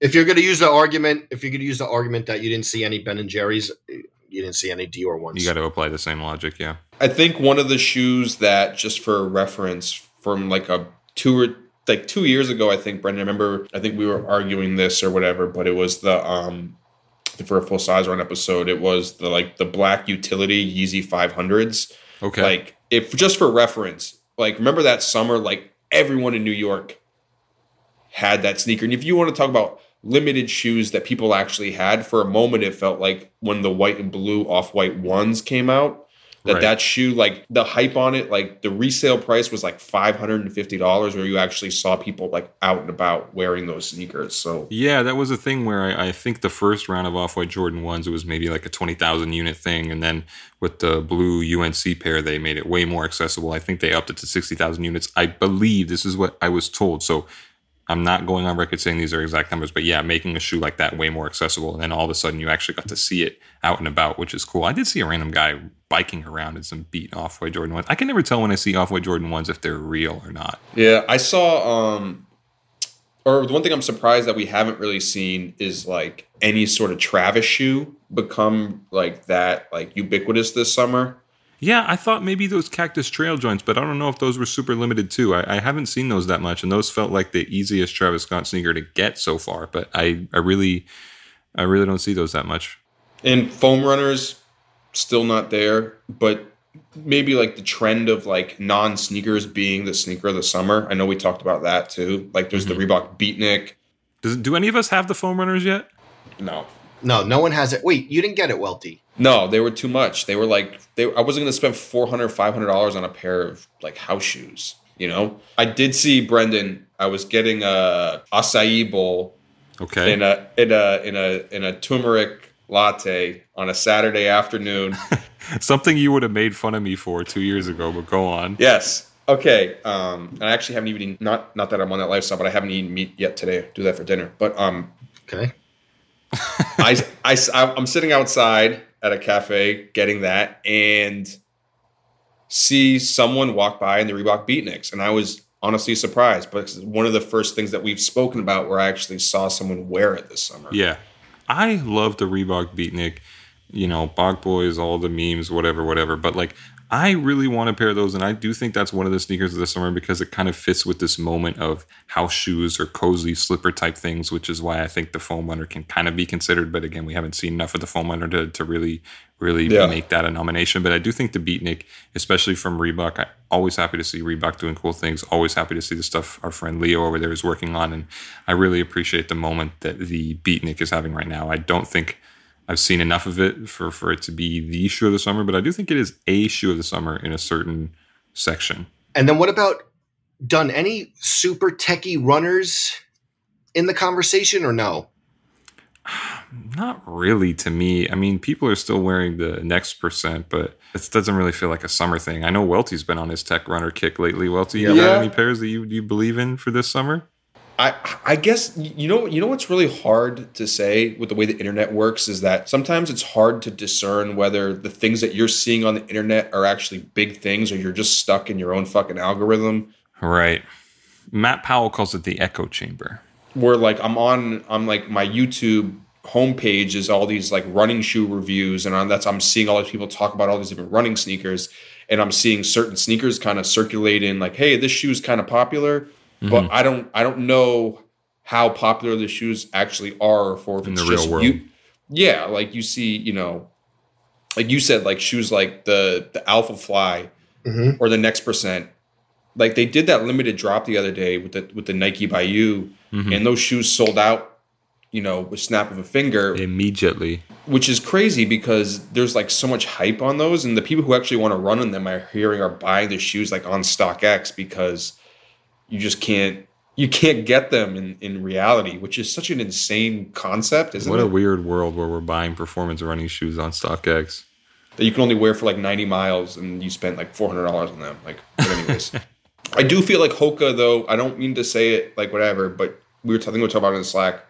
If you're going to use the argument, if you're going to use the argument that you didn't see any Ben and Jerry's, you didn't see any Dior ones. You got to apply the same logic, yeah. I think one of the shoes that, just for reference, from like a two or like two years ago, I think Brendan. I remember, I think we were arguing this or whatever, but it was the um for a full size run episode. It was the like the black utility Yeezy five hundreds. Okay. Like if just for reference, like remember that summer, like everyone in New York had that sneaker. And if you want to talk about limited shoes that people actually had, for a moment it felt like when the white and blue off white ones came out. That Right. that shoe, like the hype on it, like the resale price was like five hundred and fifty dollars, where you actually saw people like out and about wearing those sneakers. So Yeah, that was a thing where I, I think the first round of Off White Jordan ones, it was maybe like a 20,000 unit thing. And then with the blue UNC pair, they made it way more accessible. I think they upped it to 60,000 units. I believe this is what I was told. So I'm not going on record saying these are exact numbers, but yeah, making a shoe like that way more accessible. And then all of a sudden you actually got to see it out and about, which is cool. I did see a random guy biking around in some beat Off White Jordan ones. I can never tell when I see Off White Jordan ones if they're real or not. Yeah, I saw um or the one thing I'm surprised that we haven't really seen is like any sort of Travis shoe become like that like ubiquitous this summer. Yeah, I thought maybe those Cactus Trail joints, but I don't know if those were super limited too. I, I haven't seen those that much, and those felt like the easiest Travis Scott sneaker to get so far. But I, I really, I really don't see those that much. And foam runners still not there, but maybe like the trend of like non sneakers being the sneaker of the summer. I know we talked about that too. Like there's the mm-hmm. Reebok Beatnik. Does do any of us have the foam runners yet? No. No, no one has it. Wait, you didn't get it, Welty. No, they were too much. They were like they I wasn't going to spend $400, 500 dollars on a pair of like house shoes, you know? I did see Brendan I was getting a acai bowl Okay, in a in a in a in a turmeric latte on a Saturday afternoon. something you would have made fun of me for two years ago. But go on. yes. Okay. Um and I actually haven't even eaten not not that I'm on that lifestyle, but I haven't eaten meat yet today. Do that for dinner. But um Okay. I, I, I'm sitting outside at a cafe getting that and see someone walk by in the Reebok Beatniks. And I was honestly surprised, but it's one of the first things that we've spoken about where I actually saw someone wear it this summer. Yeah, I love the Reebok Beatnik. You know, Bog Boys, all the memes, whatever, whatever. But like, I really want a pair of those, and I do think that's one of the sneakers of the summer because it kind of fits with this moment of house shoes or cozy slipper type things, which is why I think the foam runner can kind of be considered. But again, we haven't seen enough of the foam runner to, to really, really Yeah. make that a nomination. But I do think the Beatnik, especially from Reebok, I always happy to see Reebok doing cool things. Always happy to see the stuff our friend Leo over there is working on, and I really appreciate the moment that the Beatnik is having right now. I don't think. I've seen enough of it for, for it to be the shoe of the summer, but I do think it is a shoe of the summer in a certain section. And then what about done any super techie runners in the conversation or no? Not really to me. I mean, people are still wearing the next percent, but it doesn't really feel like a summer thing. I know Welty's been on his tech runner kick lately. Welty, you Yeah. got any pairs that you, you believe in for this summer? I I guess you know you know what's really hard to say with the way the internet works is that sometimes it's hard to discern whether the things that you're seeing on the internet are actually big things or you're just stuck in your own fucking algorithm. Right. Matt Powell calls it the echo chamber. Where like I'm on I'm like my YouTube homepage is all these like running shoe reviews and on that's I'm seeing all these people talk about all these different running sneakers and I'm seeing certain sneakers kind of circulate in like hey this shoe's kind of popular but I don't I don't know how popular the shoes actually are for if In it's the real just world. you yeah like you see you know like you said like shoes like the the Alpha Fly Mhm. or the next percent like they did that limited drop the other day with the with the Nike Bayou Mhm. and those shoes sold out you know with snap of a finger Immediately. which is crazy because there's like so much hype on those and the people who actually want to run on them are hearing are buying the shoes like on StockX because you just can't you can't get them in, in reality, which is such an insane concept, isn't What it? a weird world where we're buying performance running shoes on StockX. that you can only wear for like 90 miles and you spent like $400 on them. Like, but anyways, I do feel like Hoka though. I don't mean to say it like whatever, but we were, think we were talking about it in Slack.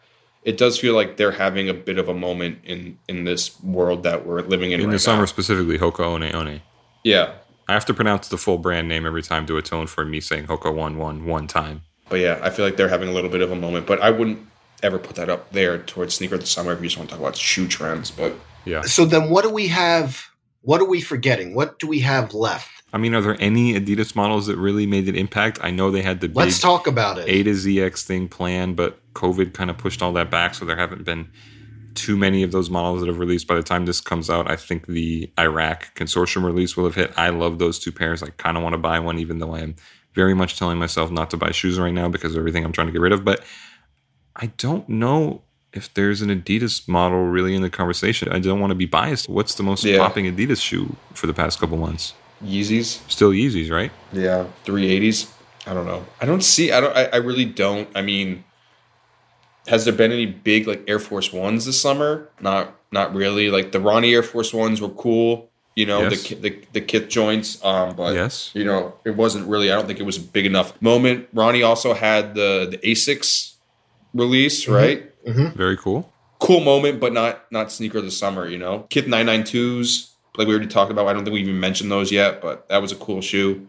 It does feel like they're having a bit of a moment in in this world that we're living in In right the summer now. specifically, Hoka One One. Yeah, I have to pronounce the full brand name every time to atone for me saying Hoka One One one time. but yeah, I feel like they're having a little bit of a moment. But I wouldn't ever put that up there towards sneaker of the summer if you just want to talk about shoe trends. But Yeah. So then what do we have? What are we forgetting? What do we have left? I mean, are there any Adidas models that really made an impact? I know they had the big Let's talk about it. A to ZX thing planned, but COVID kind of pushed all that back, so there haven't been too many of those models that have released. By the time this comes out, I think the Irak consortium release will have hit. I love those two pairs. I kind of want to buy one, even though I am very much telling myself not to buy shoes right now because of everything I'm trying to get rid of. But I don't know if there's an Adidas model really in the conversation. I don't want to be biased. What's the most Yeah. popping Adidas shoe for the past couple months? Yeezys, Still Yeezys, right? Yeah, three eighties. I don't know. I don't see. I don't. I, I really don't. I mean, has there been any big like Air Force Ones this summer? Not. Not really. Like the Ronnie Air Force Ones were cool. You know Yes. the, the the Kith joints. Um, but Yes. you know it wasn't really. I don't think it was a big enough moment. Ronnie also had the the Asics release, right? Very cool. Cool moment, but not not sneaker of the summer. You know, Kith 992s. Like we already talked about. I don't think we even mentioned those yet, but that was a cool shoe.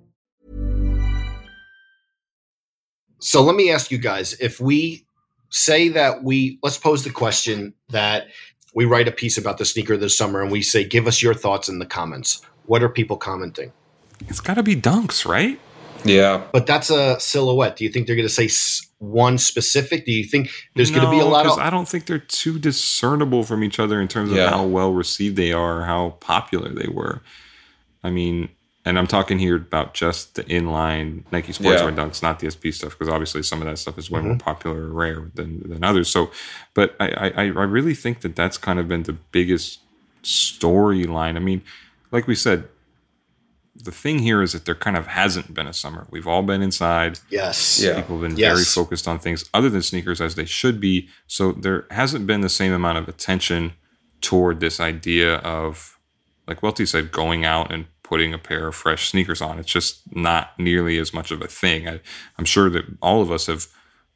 So let me ask you guys if we say that we, let's pose the question that we write a piece about the sneaker this summer and we say, give us your thoughts in the comments. What are people commenting? It's got to be dunks, right? Yeah. But that's a silhouette. Do you think they're going to say one specific? Do you think there's going to be a lot of. I don't think they're too discernible from each other in terms of Yeah. how well received they are, how popular they were. I mean, and I'm talking here about just the inline Nike Sportswear Yeah. dunks, not the SP stuff, because obviously some of that stuff is way mm-hmm. more popular or rare than, than others. So, but I, I, I really think that that's kind of been the biggest storyline. I mean, like we said, the thing here is that there kind of hasn't been a summer. We've all been inside. Yes. Yeah. People have been Yes. very focused on things other than sneakers as they should be. So there hasn't been the same amount of attention toward this idea of, like Welty said, going out and putting a pair of fresh sneakers on. It's just not nearly as much of a thing. I, I'm sure that all of us have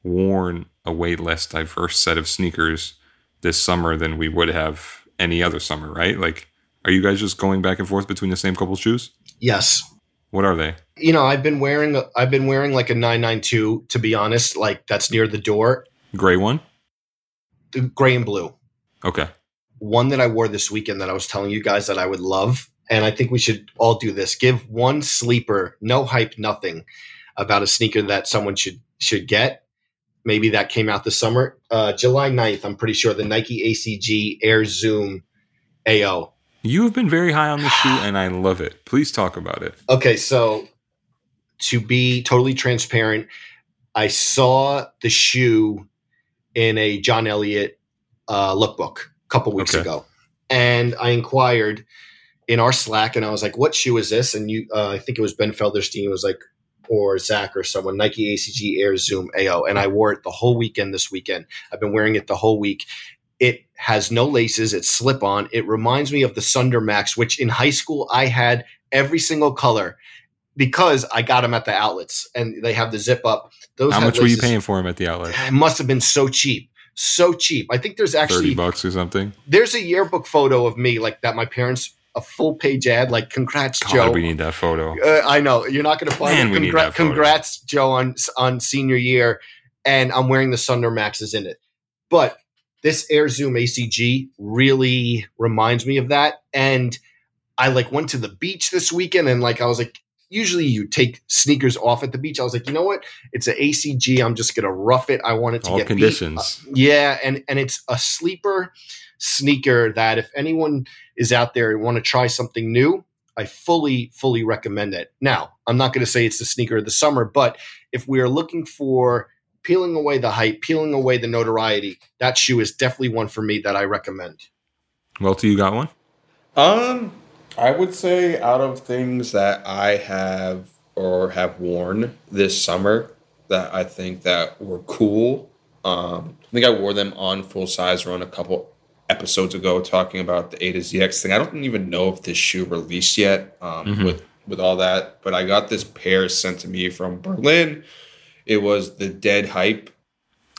worn a way less diverse set of sneakers this summer than we would have any other summer, right? Like, are you guys just going back and forth between the same couple shoes? Yes. What are they? You know, I've been wearing, I've been wearing like a 992, to be honest, like that's near the door, Gray one? the gray and blue. Okay. one that I wore this weekend that I was telling you guys that I would love. And I think we should all do this. Give one sleeper, no hype, nothing about a sneaker that someone should should get. Maybe that came out this summer. Uh, July 9th, I'm pretty sure the Nike ACG Air Zoom AO. You have been very high on the shoe, and I love it. Please talk about it. Okay, so to be totally transparent, I saw the shoe in a John Elliott uh, lookbook a couple weeks Okay. ago, and I inquired in our Slack, and I was like, "What shoe is this?" And you, uh, I think it was Ben Felderstein was like, or Zach or someone, Nike ACG Air Zoom AO, and I wore it the whole weekend this weekend. I've been wearing it the whole week. It has no laces. It's slip on. It reminds me of the Sunder Max, which in high school I had every single color because I got them at the outlets and they have the zip up. Those How much were you paying for them at the outlet? It must have been so cheap, so cheap. I think there's actually Thirty bucks or something. there's a yearbook photo of me like that. My parents a full page ad like congrats God, Joe. we need that photo. Uh, I know you're not going to find Man, it. we need Congra- congrats, Joe, on on senior year, and I'm wearing the Sunder Maxes in it. But this Air Zoom ACG really reminds me of that. And I like went to the beach this weekend, and like I was like, usually you take sneakers off at the beach. I was like, you know what? It's an ACG. I'm just gonna rough it. I want it to All get conditions. Yeah, and and it's a sleeper sneaker that if anyone is out there and want to try something new, I fully fully recommend it. Now, I'm not going to say it's the sneaker of the summer, but if we are looking for peeling away the hype, peeling away the notoriety, that shoe is definitely one for me that I recommend. Welty, you got one? Um, I would say out of things that I have or have worn this summer that I think that were cool. Um, I think I wore them on full size run a couple episodes ago talking about the A to ZX thing. I don't even know if this shoe released yet um, with with all that, but I got this pair sent to me from Berlin. It was the Dead Hype.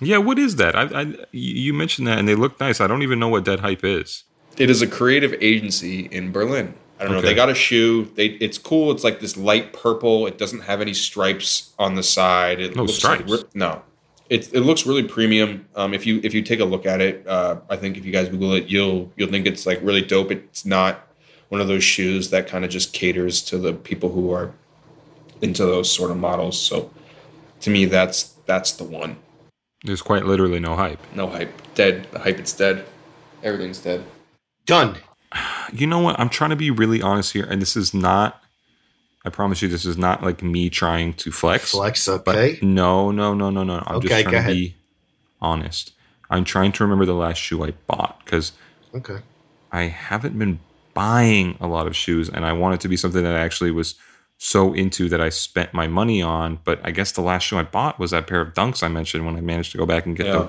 Yeah, what is that? I, I you mentioned that, and they look nice. I don't even know what Dead Hype is. It is a creative agency in Berlin. I don't know. They got a shoe. They it's cool. It's like this light purple. It doesn't have any stripes on the side. It No looks stripes? Like, no. It, it looks really premium. Um, if you if you take a look at it, uh, I think if you guys Google it, you'll you'll think it's like really dope. It's not one of those shoes that kind of just caters to the people who are into those sort of models. So to me, that's that's the one. There's quite literally no hype. No hype. Dead. The hype. It's dead. Everything's dead. Done. You know what? I'm trying to be really honest here, and this is not. I promise you, this is not like me trying to flex. Flex, But okay. no, no, no, no, no. I'm Okay, just go trying to ahead. be honest. I'm trying to remember the last shoe I bought because Okay. I haven't been buying a lot of shoes, and I want it to be something that I actually was so into that I spent my money on. But I guess the last shoe I bought was that pair of Dunks I mentioned when I managed to go back and get Yeah. the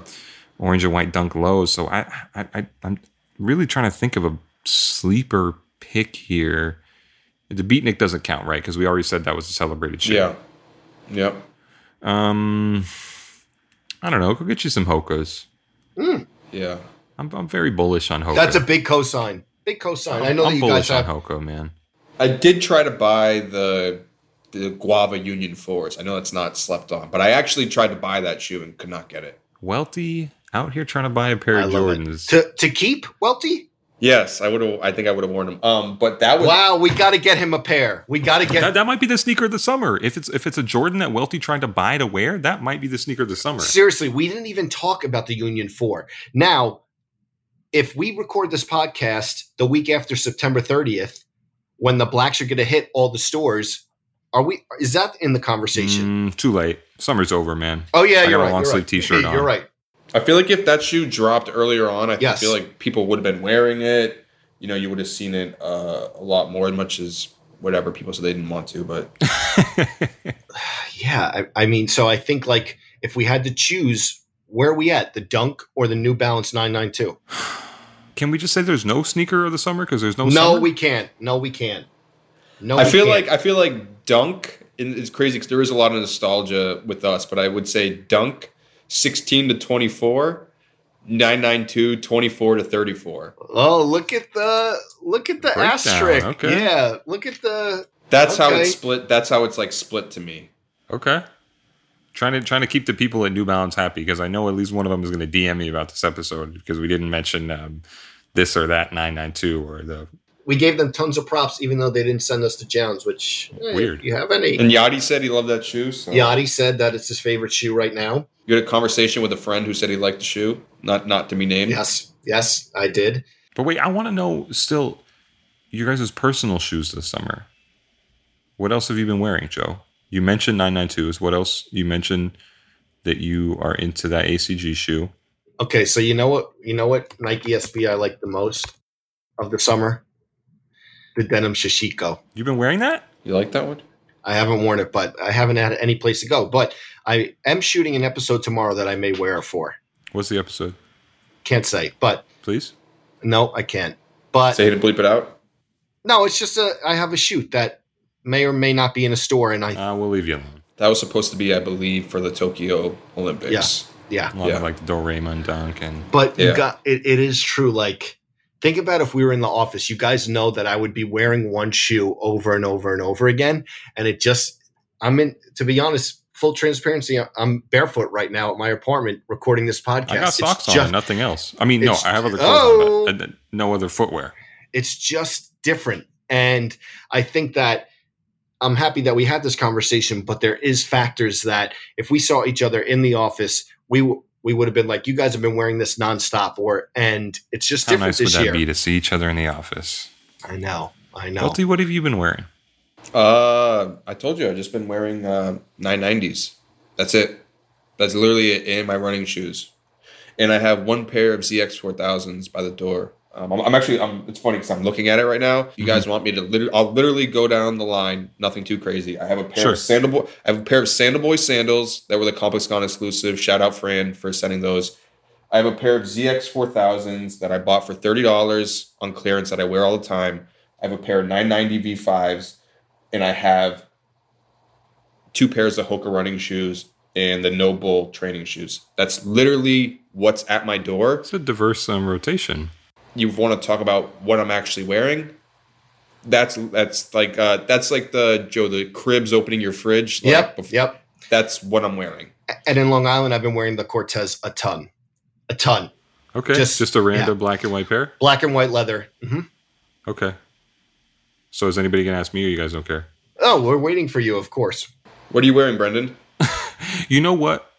orange and white Dunk lows. So I, I, I, I'm really trying to think of a sleeper pick here. The Beatnik doesn't count, right? Because we already said that was a celebrated shoe. Yeah. Yep. Um, I don't know. Go get you some Hokas. Yeah. I'm, I'm very bullish on Hoka. That's a big cosign. Big cosign. I know I'm that you bullish guys on have. Hoka, man. I did try to buy the the Guava Union Force. I know it's not slept on, but I actually tried to buy that shoe and could not get it. Welty out here trying to buy a pair I of love. Jordans. To to keep Welty. Yes, I would have. I think I would have worn them. Um, but that was Wow, we got to get him a pair. We got to get. that, that might be the sneaker of the summer. If it's if it's a Jordan that Welty tried to buy to wear, that might be the sneaker of the summer. Seriously, we didn't even talk about the Union Four. Now, if we record this podcast the week after September 30th, when the blacks are going to hit all the stores, are we? Is that in the conversation? Mm, too late. Summer's over, man. Oh yeah, I got you're a right. long you're sleeve right. t-shirt Hey, on. You're right. I feel like if that shoe dropped earlier on, I Yes. feel like people would have been wearing it. You know, you would have seen it uh, a lot more, as much as whatever people said they didn't want to. But Yeah, I, I mean, so I think like if we had to choose, where are we at? The Dunk or the New Balance 992? Can we just say there's no sneaker of the summer because there's no? No, summer? we can't. No, we can't. No, I we feel can't. like I feel like Dunk. and It's crazy because there is a lot of nostalgia with us, but I would say Dunk, sixteen to twenty four, 992, 24 to thirty four. Oh, look at the look at the Breakdown, asterisk. okay. Yeah, look at the. That's how it's split. That's how it's like split to me. Okay. Trying to trying to keep the people at New Balance happy because I know at least one of them is going to DM me about this episode because we didn't mention um, this or that 992 or the We gave them tons of props, even though they didn't send us the JJJJounds. Which eh, Weird. You have any? And Yachty said he loved that shoe. So. Yachty said that it's his favorite shoe right now. You had a conversation with a friend who said he liked the shoe, not not to be named. Yes, yes, I did. But wait, I want to know still your guys' personal shoes this summer. What else have you been wearing, Joe? You mentioned 992s. What else? You mentioned that you are into that ACG shoe. Okay, so you know what? You know what Nike SB I like the most of the summer? The denim Sashiko. You've been wearing that? You like that one? I haven't worn it, but I haven't had any place to go. But I am shooting an episode tomorrow that I may wear it for. What's the episode? Can't say, but Please? no, I can't. But Say to bleep it out. no, it's just a I have a shoot that may or may not be in a store, and I Uh, we'll leave you alone. That was supposed to be, I believe, for the Tokyo Olympics. yeah. A lot Yeah. of like the Doraemon dunk and But you got it, it is true. Like, think about if we were in the office, you guys know that I would be wearing one shoe over and over and over again. And it just, I'm in, to be honest, full transparency, I'm barefoot right now at my apartment recording this podcast. I got It's socks on just- and nothing else. I mean, no, I have other clothes Oh. on, but uh, no other footwear. It's just different. And I think that I'm happy that we had this conversation, but there is factors that if we saw each other in the office, we w- we would have been like, you guys have been wearing this nonstop, or and it's just How different situation. How nice would that year. be to see each other in the office? I know, I know. Welty, what have you been wearing? Uh, I told you I've just been wearing uh, 990s. That's it. That's literally it in my running shoes. And I have one pair of ZX 4000s by the door. Um, I'm, I'm actually, I'm, it's funny because I'm looking at it right now. You guys want me to literally, I'll literally go down the line, nothing too crazy. I have a pair Sure. of Sandal Boy, I have a pair of Sandal Boy sandals that were the ComplexCon exclusive. Shout out Fran for sending those. I have a pair of ZX 4000s that I bought for $30 on clearance that I wear all the time. I have a pair of 990 V5s and I have two pairs of Hoka running shoes and the NOBULL training shoes. That's literally what's at my door. It's a diverse um, rotation. You want to talk about what I'm actually wearing? That's that's like uh, that's like the Joe the cribs opening your fridge. Like Yep, bef- yep. That's what I'm wearing. And in Long Island, I've been wearing the Cortez a ton, a ton, Okay, just, Just- a random yeah. black and white pair. black and white leather. hmm Okay. So is anybody gonna ask me, or you guys don't care? Oh, we're waiting for you, of course. What are you wearing, Brendan? You know what?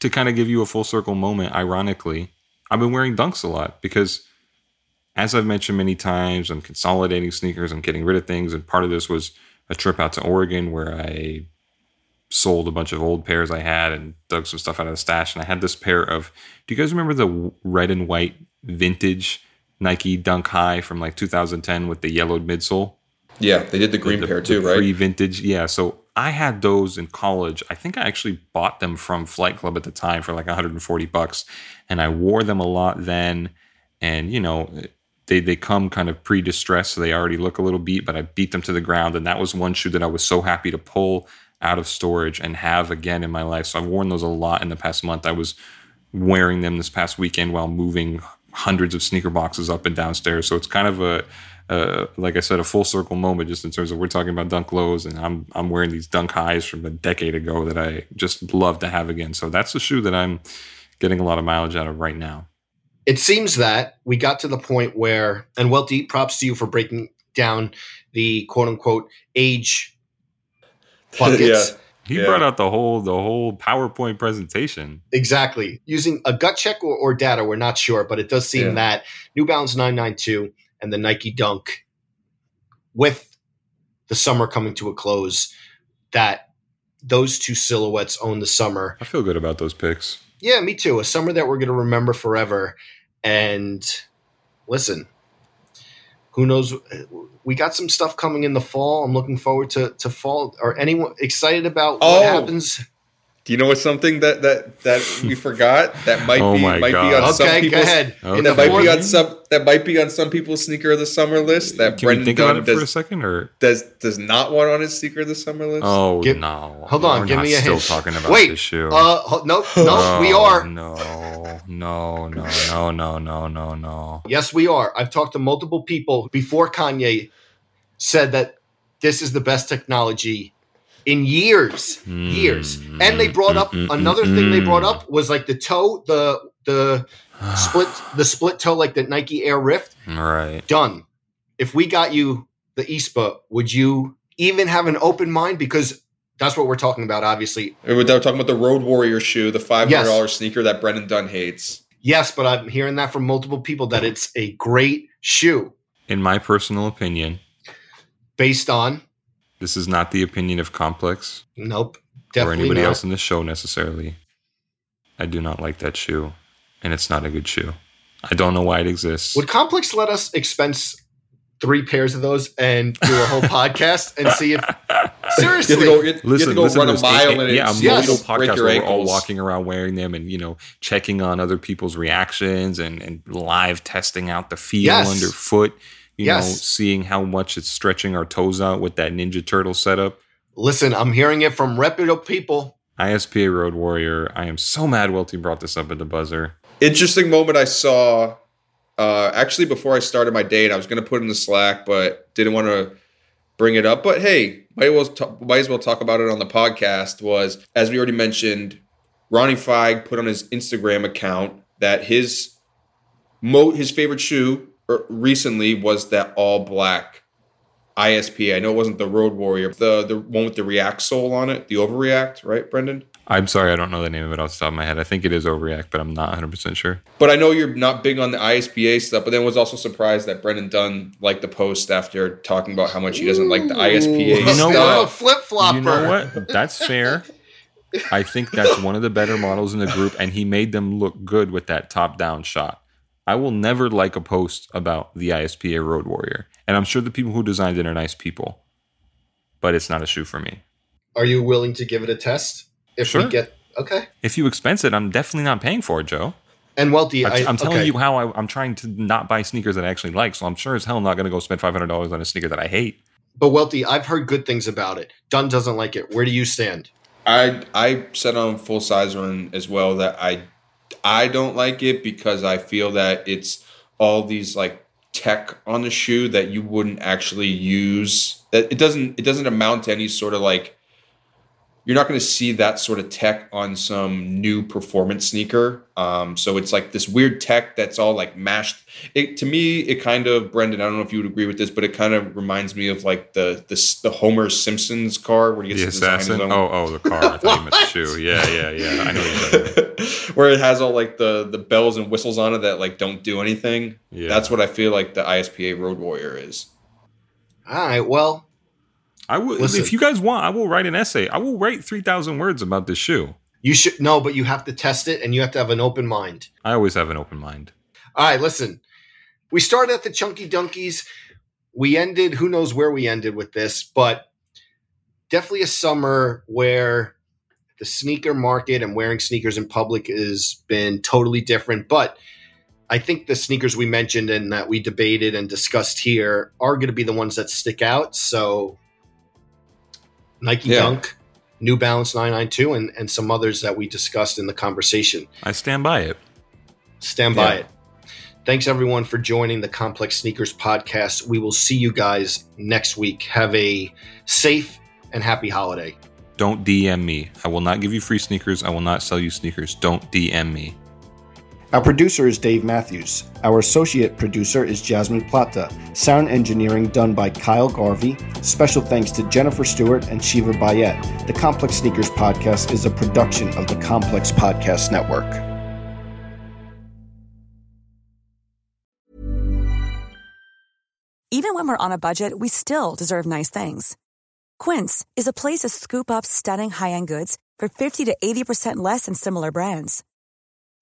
To kind of give you a full circle moment, ironically, I've been wearing dunks a lot because, as I've mentioned many times, I'm consolidating sneakers, I'm getting rid of things, and part of this was a trip out to Oregon where I sold a bunch of old pairs I had and dug some stuff out of the stash, and I had this pair of. Do you guys remember the red and white vintage Nike Dunk High from like 2010 with the yellowed midsole? Yeah, they did the green the- pair the too, right? Pre-vintage, yeah. So I had those in college. I think I actually bought them from Flight Club at the time for like 140 bucks, and I wore them a lot then. And you know, they they come kind of pre-distressed, so they already look a little beat. But I beat them to the ground, and that was one shoe that I was so happy to pull out of storage and have again in my life. So I've worn those a lot in the past month. I was wearing them this past weekend while moving hundreds of sneaker boxes up and downstairs. So it's kind of a uh, like I said, a full circle moment just in terms of we're talking about dunk lows and I'm I'm wearing these dunk highs from a decade ago that I just love to have again. So that's the shoe that I'm getting a lot of mileage out of right now. It seems that we got to the point where, and well, deep props to you for breaking down the quote unquote age buckets. Yeah. He Yeah. brought out the whole the whole PowerPoint presentation. Exactly. Using a gut check or, or data, we're not sure, but it does seem Yeah. that New Balance 992 and the Nike Dunk, with the summer coming to a close, that those two silhouettes own the summer. I feel good about those picks. Yeah, me too. A summer that we're going to remember forever. And listen, who knows? We got some stuff coming in the fall. I'm looking forward to to fall. Are anyone excited about what Oh. happens? Do you know what's something that that that we forgot that might Oh be my might God. be on some Okay, go people's ahead. Okay. In that might be on some that might be on some people's sneaker of the summer list that Can Brendan think Dunne about it for a does, second, or does does not want on his sneaker of the summer list. oh Give- no? hold on, We're give not me a still hint. talking about Wait, this shoe. Uh, ho- no, no, we Oh, are. No, no, no, no, no, no, no, no. Yes, we are. I've talked to multiple people before Kanye said that this is the best technology in years, years. Mm, And they brought up mm, mm, another mm, thing they mm. brought up was like the toe, the the split the split toe like the Nike Air Rift. Right. Done. If we got you the ISPA, would you even have an open mind because that's what we're talking about obviously. We're talking about the Road Warrior shoe, the five hundred dollars Yes. sneaker that Brendan Dunne hates. Yes, but I'm hearing that from multiple people that it's a great shoe In my personal opinion, based on this is not the opinion of Complex nope, or anybody not. else in the show necessarily. I do not like that shoe, and it's not a good shoe. I don't know why it exists. Would Complex let us expense three pairs of those and do a whole podcast and see if You seriously? have to go, you have Listen, to go listen run to a mile And- in it. yeah, a and Yes. motorcycle break podcast your where we're all walking around wearing them and you know checking on other people's reactions and and live testing out the feel Yes. underfoot. You know, Yes. seeing how much it's stretching our toes out with that Ninja Turtle setup. Listen, I'm hearing it from reputable people. ISPA Road Warrior. I am so mad Welty brought this up at the buzzer. Interesting moment I saw. Uh, actually, before I started my date. and I was going to put it in the Slack, but didn't want to bring it up. But hey, might as well talk, might as well talk about it on the podcast. Was as we already mentioned, Ronnie Fieg put on his Instagram account that his mo his favorite shoe Er, recently was that all black ISP. I know it wasn't the Road Warrior, the the one with the React sole on it, the Overreact, right, Brendan? I'm sorry, I don't know the name of it off the top of my head. I think it is Overreact, but I'm not 100% sure. But I know you're not big on the ISPA stuff, but then was also surprised that Brendan Dunne liked the post after talking about how much he doesn't like the ISPA You know stuff. flip flopper. You know what? That's fair. I think that's one of the better models in the group, and he made them look good with that top down shot. I will never like a post about the ISPA Road Warrior, and I'm sure the people who designed it are nice people, but it's not a shoe for me. Are you willing to give it a test? If Sure. we get okay. If you expense it, I'm definitely not paying for it, Joe. And Welty, I, I, am telling okay. you how I, I'm trying to not buy sneakers that I actually like, so I'm sure as hell not going to go spend $500 on a sneaker that I hate. But Welty, I've heard good things about it. Dunne doesn't like it. Where do you stand? I I said on Full Size Run as well that I I don't like it because I feel that it's all these like tech on the shoe that you wouldn't actually use. That it doesn't it doesn't amount to any sort of like you're not going to see that sort of tech on some new performance sneaker. Um, so it's like this weird tech that's all like mashed. It to me, it kind of Brendan. I don't know if you would agree with this, but it kind of reminds me of like the the, the Homer Simpsons car where he The gets to design his assassin? Oh, oh, the car. I thought you meant the shoe. Yeah, yeah, yeah. I know what you're talking about. where it has all like the the bells and whistles on it that like don't do anything. Yeah. That's what I feel like the ISPA Road Warrior is. All right. Well, I will. Listen. If you guys want, I will write an essay. I will write three thousand words about this shoe. you should no, but you have to test it and you have to have an open mind. I always have an open mind. All right, listen. We started at the Chunky Dunkys. We ended, who knows where we ended with this, but definitely a summer where the sneaker market and wearing sneakers in public has been totally different. But I think the sneakers we mentioned and that we debated and discussed here are going to be the ones that stick out. So Nike Yeah. Dunk, New Balance 992 and, and some others that we discussed in the conversation. I stand by it. Stand by Yeah. it. Thanks everyone for joining the Complex Sneakers podcast. We will see you guys next week. Have a safe and happy holiday. Don't DM me. I will not give you free sneakers. I will not sell you sneakers. Don't DM me. Our producer is Dave Matthews. Our associate producer is Jasmine Plata. Sound engineering done by Kyle Garvey. Special thanks to Jennifer Stewart and Shiva Bayet. The Complex Sneakers Podcast is a production of the Complex Podcast Network. Even when we're on a budget, we still deserve nice things. Quince is a place to scoop up stunning high-end goods for 50 to 80% less than similar brands.